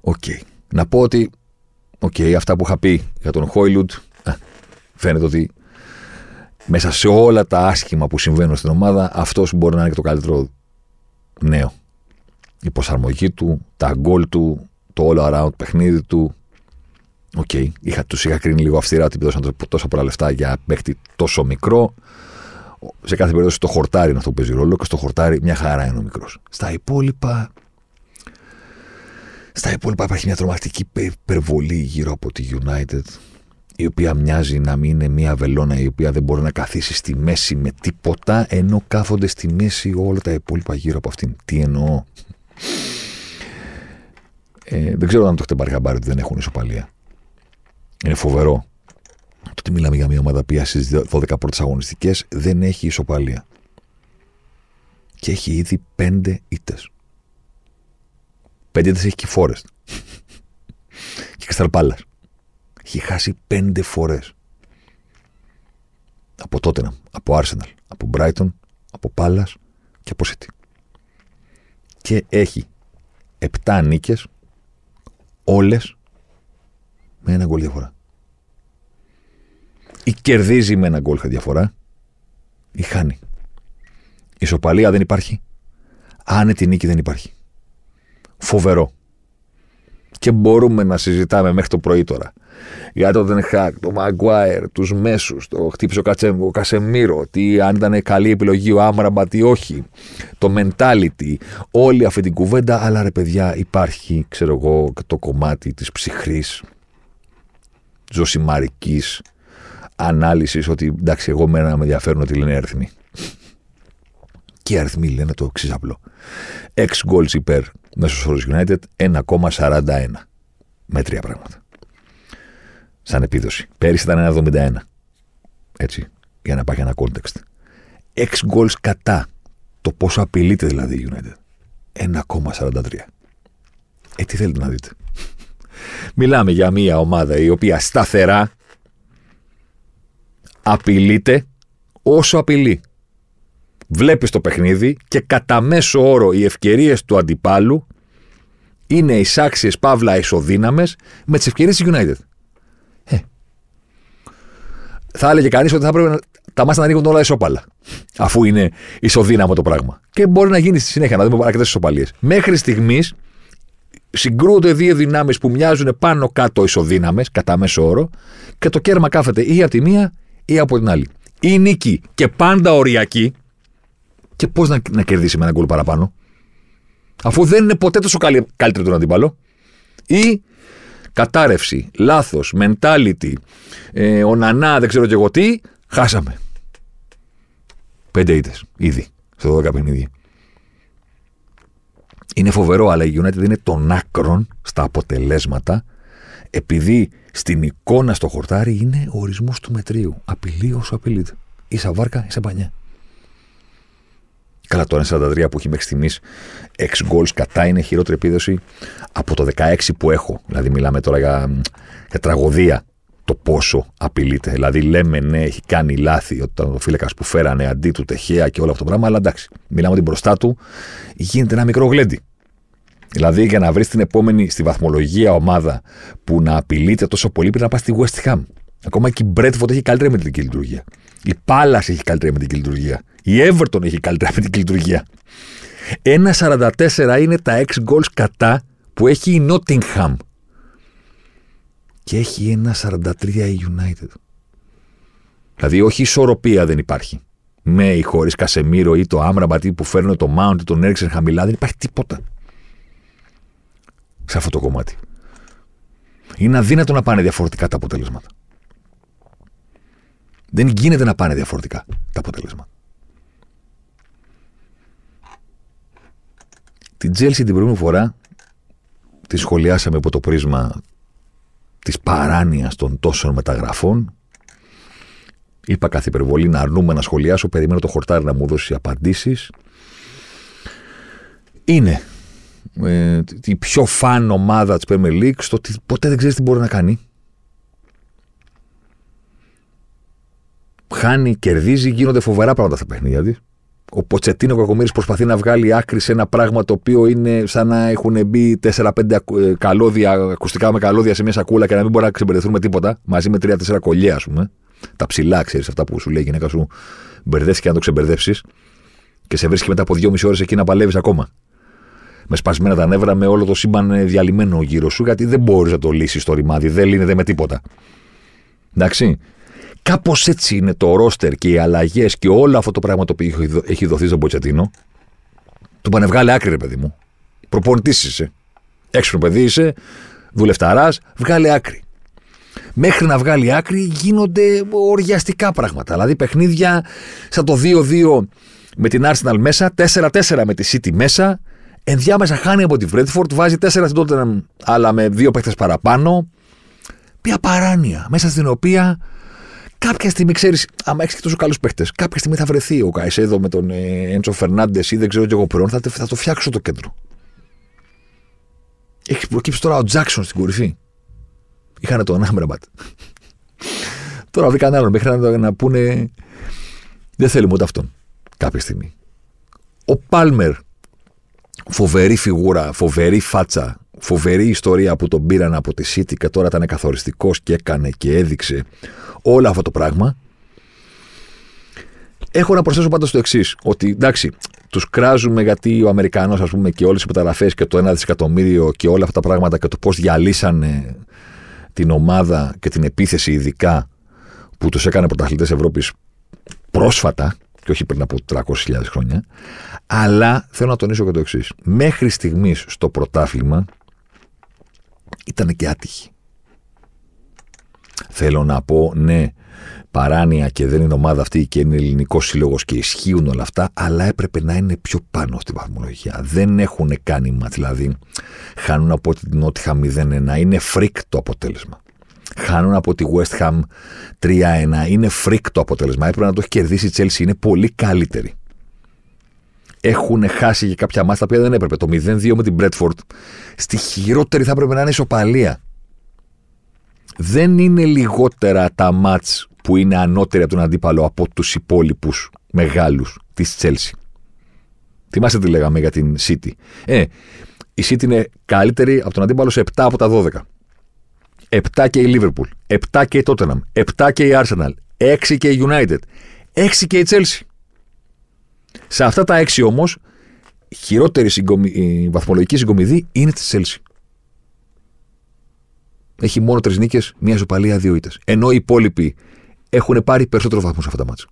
OK. Okay. Να πω ότι OK, okay, αυτά που είχα πει για τον Χόιλουντ φαίνεται ότι μέσα σε όλα τα άσχημα που συμβαίνουν στην ομάδα, αυτός μπορεί να είναι και το καλύτερο νέο. Η προσαρμογή του, τα γκολ του, το all around παιχνίδι του. OK, okay. είχα, τους είχα κρίνει λίγο αυστηρά ότι δώσαν τόσα πολλά λεφτά για παίχτη τόσο μικρό. Σε κάθε περίπτωση το χορτάρι είναι αυτό που παίζει ρόλο και στο χορτάρι μια χαρά είναι ο μικρός. Στα υπόλοιπα. Στα υπόλοιπα υπάρχει μια τρομακτική υπερβολή γύρω από τη United η οποία μοιάζει να μην είναι μια βελόνα η οποία δεν μπορεί να καθίσει στη μέση με τίποτα ενώ κάθονται στη μέση όλα τα υπόλοιπα γύρω από αυτήν. Τι εννοώ; Ε, δεν ξέρω αν το έχετε πάρει χαμπάρι ότι δεν έχουν ισοπαλία. Είναι φοβερό. Το ότι μιλάμε για μια ομάδα που στι 12 πρώτες αγωνιστικές δεν έχει ισοπαλία. Και έχει ήδη 5 ήττες. 5 ήττες έχει και Φόρεστ. και Κασταλπάλα. Έχει χάσει 5 φορές. Από τότε, από Arsenal, από Brighton, από Palace και από City. Και έχει 7 νίκες Όλες με ένα γκολ διαφορά. Ή κερδίζει με ένα γκολ διαφορά ή χάνει. Ισοπαλία δεν υπάρχει. Άνετη νίκη δεν υπάρχει. Φοβερό. Και μπορούμε να συζητάμε μέχρι το πρωί τώρα για το Δενχάκ, το Μαγκουάερ, τους μέσους, το χτύπησε ο, Κασεμίρο, τι αν ήταν καλή επιλογή ο Άμραμπα, τι όχι, το mentality, όλη αυτή την κουβέντα. Αλλά ρε παιδιά, υπάρχει, ξέρω εγώ, το κομμάτι της ψυχρής, ζωσιμαρική ανάλυσης ότι εντάξει, εγώ μένα με ενδιαφέρουν ότι λένε αριθμοί. Και οι αριθμοί λένε το εξής απλό. 6 goals υπέρ μέσω όρος United 1,41. Με τρία πράγματα σαν επίδοση. Πέρυσι ήταν 1,71. Έτσι, για να υπάρχει ένα context. 6 goals κατά. Το πόσο απειλείται δηλαδή η United. 1,43. Ε, τι θέλετε να δείτε. Μιλάμε για μια ομάδα η οποία σταθερά απειλείται όσο απειλεί. Βλέπεις το παιχνίδι και κατά μέσο όρο οι ευκαιρίες του αντιπάλου είναι εισάξιες παύλα ισοδύναμες με τις ευκαιρίες της United θα έλεγε κανείς ότι θα πρέπει να, τα μάτια να ανοίγουν όλα ισόπαλα. Αφού είναι ισοδύναμο το πράγμα. Και μπορεί να γίνει στη συνέχεια, να δούμε αρκετές ισοπαλίες. Μέχρι στιγμής συγκρούονται δύο δυνάμεις που μοιάζουν πάνω κάτω ισοδύναμες, κατά μέσο όρο, και το κέρμα κάθεται ή από τη μία ή από την άλλη. Η νίκη και πάντα οριακή. Και πώς να, να κερδίσει με έναν γκολ παραπάνω, αφού δεν είναι ποτέ τόσο καλύτερο τον αντίπαλο. Ή κατάρρευση, λάθος, mentality, ε, ο Νανά, δεν ξέρω και εγώ τι, χάσαμε. Πέντε ήττες ήδη στο 12 παιχνίδι. Είναι φοβερό, αλλά η United είναι των άκρων στα αποτελέσματα, επειδή στην εικόνα στο χορτάρι είναι ο ορισμός του μετρίου. Απειλεί όσο απειλείται. Είσαι βάρκα, είσαι πανιά. Καλά, το 1,43 που έχει μέχρι στιγμής 6 goals κατά είναι χειρότερη επίδοση από το 16 που έχω. Δηλαδή, μιλάμε τώρα για, για τραγωδία το πόσο απειλείται. Δηλαδή, λέμε ναι, έχει κάνει λάθη όταν ο φύλακα που φέρανε αντί του τεχαία και όλο αυτό το πράγμα, αλλά εντάξει, μιλάμε ότι μπροστά του γίνεται ένα μικρό γλέντι. Δηλαδή, για να βρεις την επόμενη στη βαθμολογία ομάδα που να απειλείται τόσο πολύ, πρέπει να πας στη West Ham. Ακόμα και η Μπρέτφορντ έχει καλύτερη μετρική λειτουργία. Η Πάλα έχει καλύτερη μετρική λειτουργία. Η Everton έχει καλύτερη μετρική λειτουργία. 1,44 είναι τα 6 goals κατά που έχει η Nottingham. Και έχει 1,43 η United. Δηλαδή, όχι ισορροπία δεν υπάρχει. Με ή χωρίς Κασεμίρο ή το Άμραμπατ που φέρνουν το Mount ή τον έριξαν χαμηλά, δεν υπάρχει τίποτα. Σε αυτό το κομμάτι. Είναι αδύνατο να πάνε διαφορετικά τα αποτελέσματα. Δεν γίνεται να πάνε διαφορετικά τα αποτελέσματα. Την Τζέλση την προηγούμενη φορά τη σχολιάσαμε από το πρίσμα της παράνοιας των τόσων μεταγραφών. Είπα κάθε υπερβολή να αρνούμε να σχολιάσω, περιμένω το χορτάρι να μου δώσει απαντήσεις. Είναι ε, η πιο φαν ομάδα της Premier League στο ότι ποτέ δεν ξέρεις τι μπορεί να κάνει. χάνει, κερδίζει, γίνονται φοβερά πράγματα στα παιχνίδια της. Ο Ποτσετίνο Κακομήρη προσπαθεί να βγάλει άκρη σε ένα πράγμα το οποίο είναι σαν να έχουν μπει 4-5 ε, καλώδια, ακουστικά με καλώδια σε μια σακούλα και να μην μπορεί να ξεμπερδευτούν με τίποτα, μαζί με 3-4 κολλιέ, ας πούμε. τα ψηλά, ξέρεις, αυτά που σου λέει η γυναίκα σου, μπερδεύτηκε να το ξεμπερδέψει και σε βρίσκει μετά από δυόμιση ώρες εκεί να παλεύεις ακόμα. Με σπασμένα τα νεύρα, με όλο το σύμπαν διαλυμένο γύρω σου, γιατί δεν μπορείς να το λύσεις το ρημάδι, δεν λύνεται με τίποτα. Εντάξει. Κάπως έτσι είναι το ρόστερ και οι αλλαγές και όλο αυτό το πράγμα το οποίο έχει δοθεί στον Ποτσετίνο. Του πάνε βγάλε άκρη, ρε παιδί μου. Προπονητής είσαι. Έξυπνο παιδί είσαι, δουλευταράς, βγάλε άκρη. Μέχρι να βγάλει άκρη γίνονται οριαστικά πράγματα. Δηλαδή παιχνίδια σαν το 2-2 με την Arsenal μέσα, 4-4 με τη City μέσα. Ενδιάμεσα χάνει από τη Fredford, βάζει 4 στην Tottenham, αλλά με δύο παίχτε παραπάνω. Μια παράνοια μέσα στην οποία κάποια στιγμή ξέρεις, άμα έχεις και τόσο καλούς παίχτες, κάποια στιγμή θα βρεθεί ο Καϊσέδο με τον Έντσο Φερνάντες ή δεν ξέρω και εγώ ποιον, θα, θα το φτιάξω το κέντρο. Έχεις προκύψει τώρα ο Τζάξον στην κορυφή. Είχαν τον Άμραμπατ. τώρα βρήκαν άλλον μέχρι να, να πούνε. Δεν θέλουμε ούτε αυτόν κάποια στιγμή. Ο Πάλμερ, φοβερή φιγούρα, φοβερή φάτσα, φοβερή ιστορία που τον πήραν από τη City και τώρα ήταν καθοριστικός και έκανε και έδειξε όλο αυτό το πράγμα. Έχω να προσθέσω πάντως το εξής: Ότι εντάξει, τους κράζουμε γιατί ο Αμερικανός, ας πούμε, και όλες οι μεταγραφές και το 1 δισεκατομμύριο και όλα αυτά τα πράγματα και το πώς διαλύσανε την ομάδα και την επίθεση, ειδικά που τους έκανε πρωταθλητές Ευρώπης πρόσφατα και όχι πριν από 300.000 χρόνια. Αλλά θέλω να τονίσω και το εξής. Μέχρι στιγμής στο πρωτάθλημα ήταν και άτυχη. Θέλω να πω, ναι, παράνοια και δεν είναι ομάδα αυτή και είναι ελληνικός σύλλογος και ισχύουν όλα αυτά, αλλά έπρεπε να είναι πιο πάνω στη βαθμολογία. Δεν έχουν κάνει μα, δηλαδή χάνουν από την Νότιγχαμ 0-1. Είναι freak το αποτέλεσμα. Χάνουν από τη West Ham 3-1. Είναι freak το αποτέλεσμα. Έπρεπε να το έχει κερδίσει η Chelsea. Είναι πολύ καλύτερη. Έχουν χάσει και κάποια ματς τα οποία δεν έπρεπε. Το 0-2 με την Brentford. Στη χειρότερη θα έπρεπε να είναι ισοπαλία. Δεν είναι λιγότερα τα μάτς που είναι ανώτερη από τον αντίπαλο από τους υπόλοιπους μεγάλους της Chelsea. Θυμάστε τι λέγαμε για την City. Ε, η City είναι καλύτερη από τον αντίπαλο σε 7 από τα 12. 7 και η Liverpool, 7 και η Tottenham, 7 και η Arsenal, 6 και η United, 6 και η Chelsea. Σε αυτά τα 6 όμως, χειρότερη συγκομι... η βαθμολογική συγκομιδή είναι της Chelsea. Έχει μόνο τρεις νίκες, μία ζωπαλία, δύο ήττες. Ενώ οι υπόλοιποι έχουν πάρει περισσότερο βαθμό σε αυτά τα μάτια.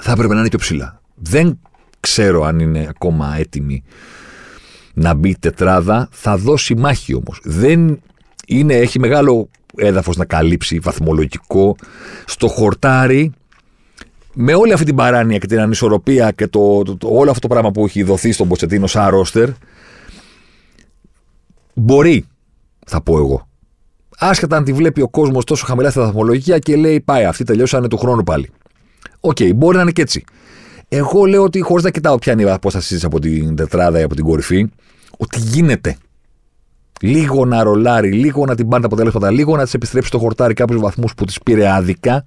Θα έπρεπε να είναι πιο ψηλά. Δεν ξέρω αν είναι ακόμα έτοιμη να μπει τετράδα. Θα δώσει μάχη όμως. Δεν είναι, έχει μεγάλο έδαφος να καλύψει βαθμολογικό στο χορτάρι με όλη αυτή την παράνοια και την ανισορροπία και το, το, όλο αυτό το πράγμα που έχει δοθεί στον Ποτσετίνο σαν ρόστερ μπορεί, θα πω εγώ, Άσχετα αν τη βλέπει ο κόσμος τόσο χαμηλά στα βαθμολογία και λέει πάει, αυτοί τελειώσανε του χρόνου πάλι. OK, okay, μπορεί να είναι και έτσι. Εγώ λέω ότι χωρίς να κοιτάω ποια είναι η απόσταση από την τετράδα ή από την κορυφή, ότι γίνεται. Λίγο να ρολάρει, λίγο να την πάρει τα αποτελέσματα, λίγο να της επιστρέψει στο χορτάρι κάποιους βαθμούς που της πήρε άδικα.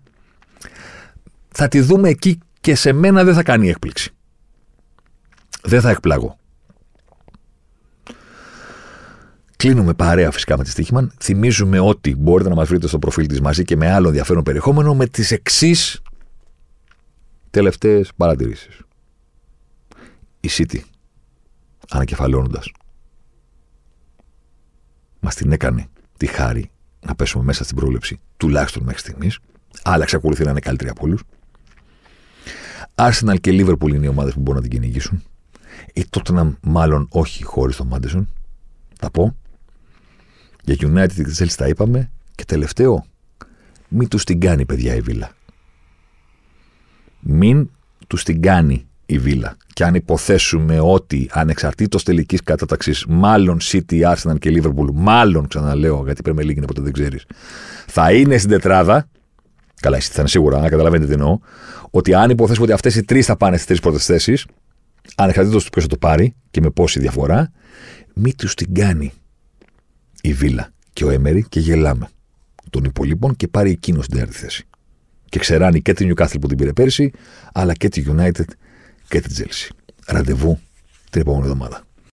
Θα τη δούμε εκεί και σε μένα δεν θα κάνει έκπληξη. Δεν θα εκπλάγω. Κλείνουμε παρέα φυσικά με τη Στίχημαν. Θυμίζουμε ότι μπορείτε να μας βρείτε στο προφίλ της μαζί και με άλλο ενδιαφέρον περιεχόμενο με τις εξής τελευταίες παρατηρήσεις. Η City, ανακεφαλώνοντα, μας την έκανε τη χάρη να πέσουμε μέσα στην πρόληψη, τουλάχιστον μέχρι στιγμής. Αλλά εξακολουθεί να είναι καλύτερη από όλους. Arsenal και Liverpool είναι οι ομάδες που μπορούν να την κυνηγήσουν. Η Tottenham μάλλον όχι χωρίς τον Μάντεσον. Θα πω. Για United και Chelsea τα είπαμε. Και τελευταίο, μην τους την κάνει, παιδιά, η Βίλα. Μην τους την κάνει η Βίλα. Και αν υποθέσουμε ότι ανεξαρτήτως τελικής κατάταξης, μάλλον City, Arsenal και Liverpool, μάλλον ξαναλέω, γιατί πρέπει να ποτέ δεν ξέρεις, θα είναι στην τετράδα. Καλά, εσύ θα είναι σίγουρα, να καταλαβαίνετε τι εννοώ. Ότι αν υποθέσουμε ότι αυτές οι τρεις θα πάνε στις τρεις πρώτες θέσεις, ανεξαρτήτω του ποιος θα το πάρει και με πόση διαφορά, μην τους την κάνει η Βίλα και ο Έμερι και γελάμε των υπολείπων και πάρει εκείνος την τέταρτη θέση. Και ξεράνει και την Newcastle που την πήρε πέρσι, αλλά και τη United και την Chelsea. Ραντεβού την επόμενη εβδομάδα.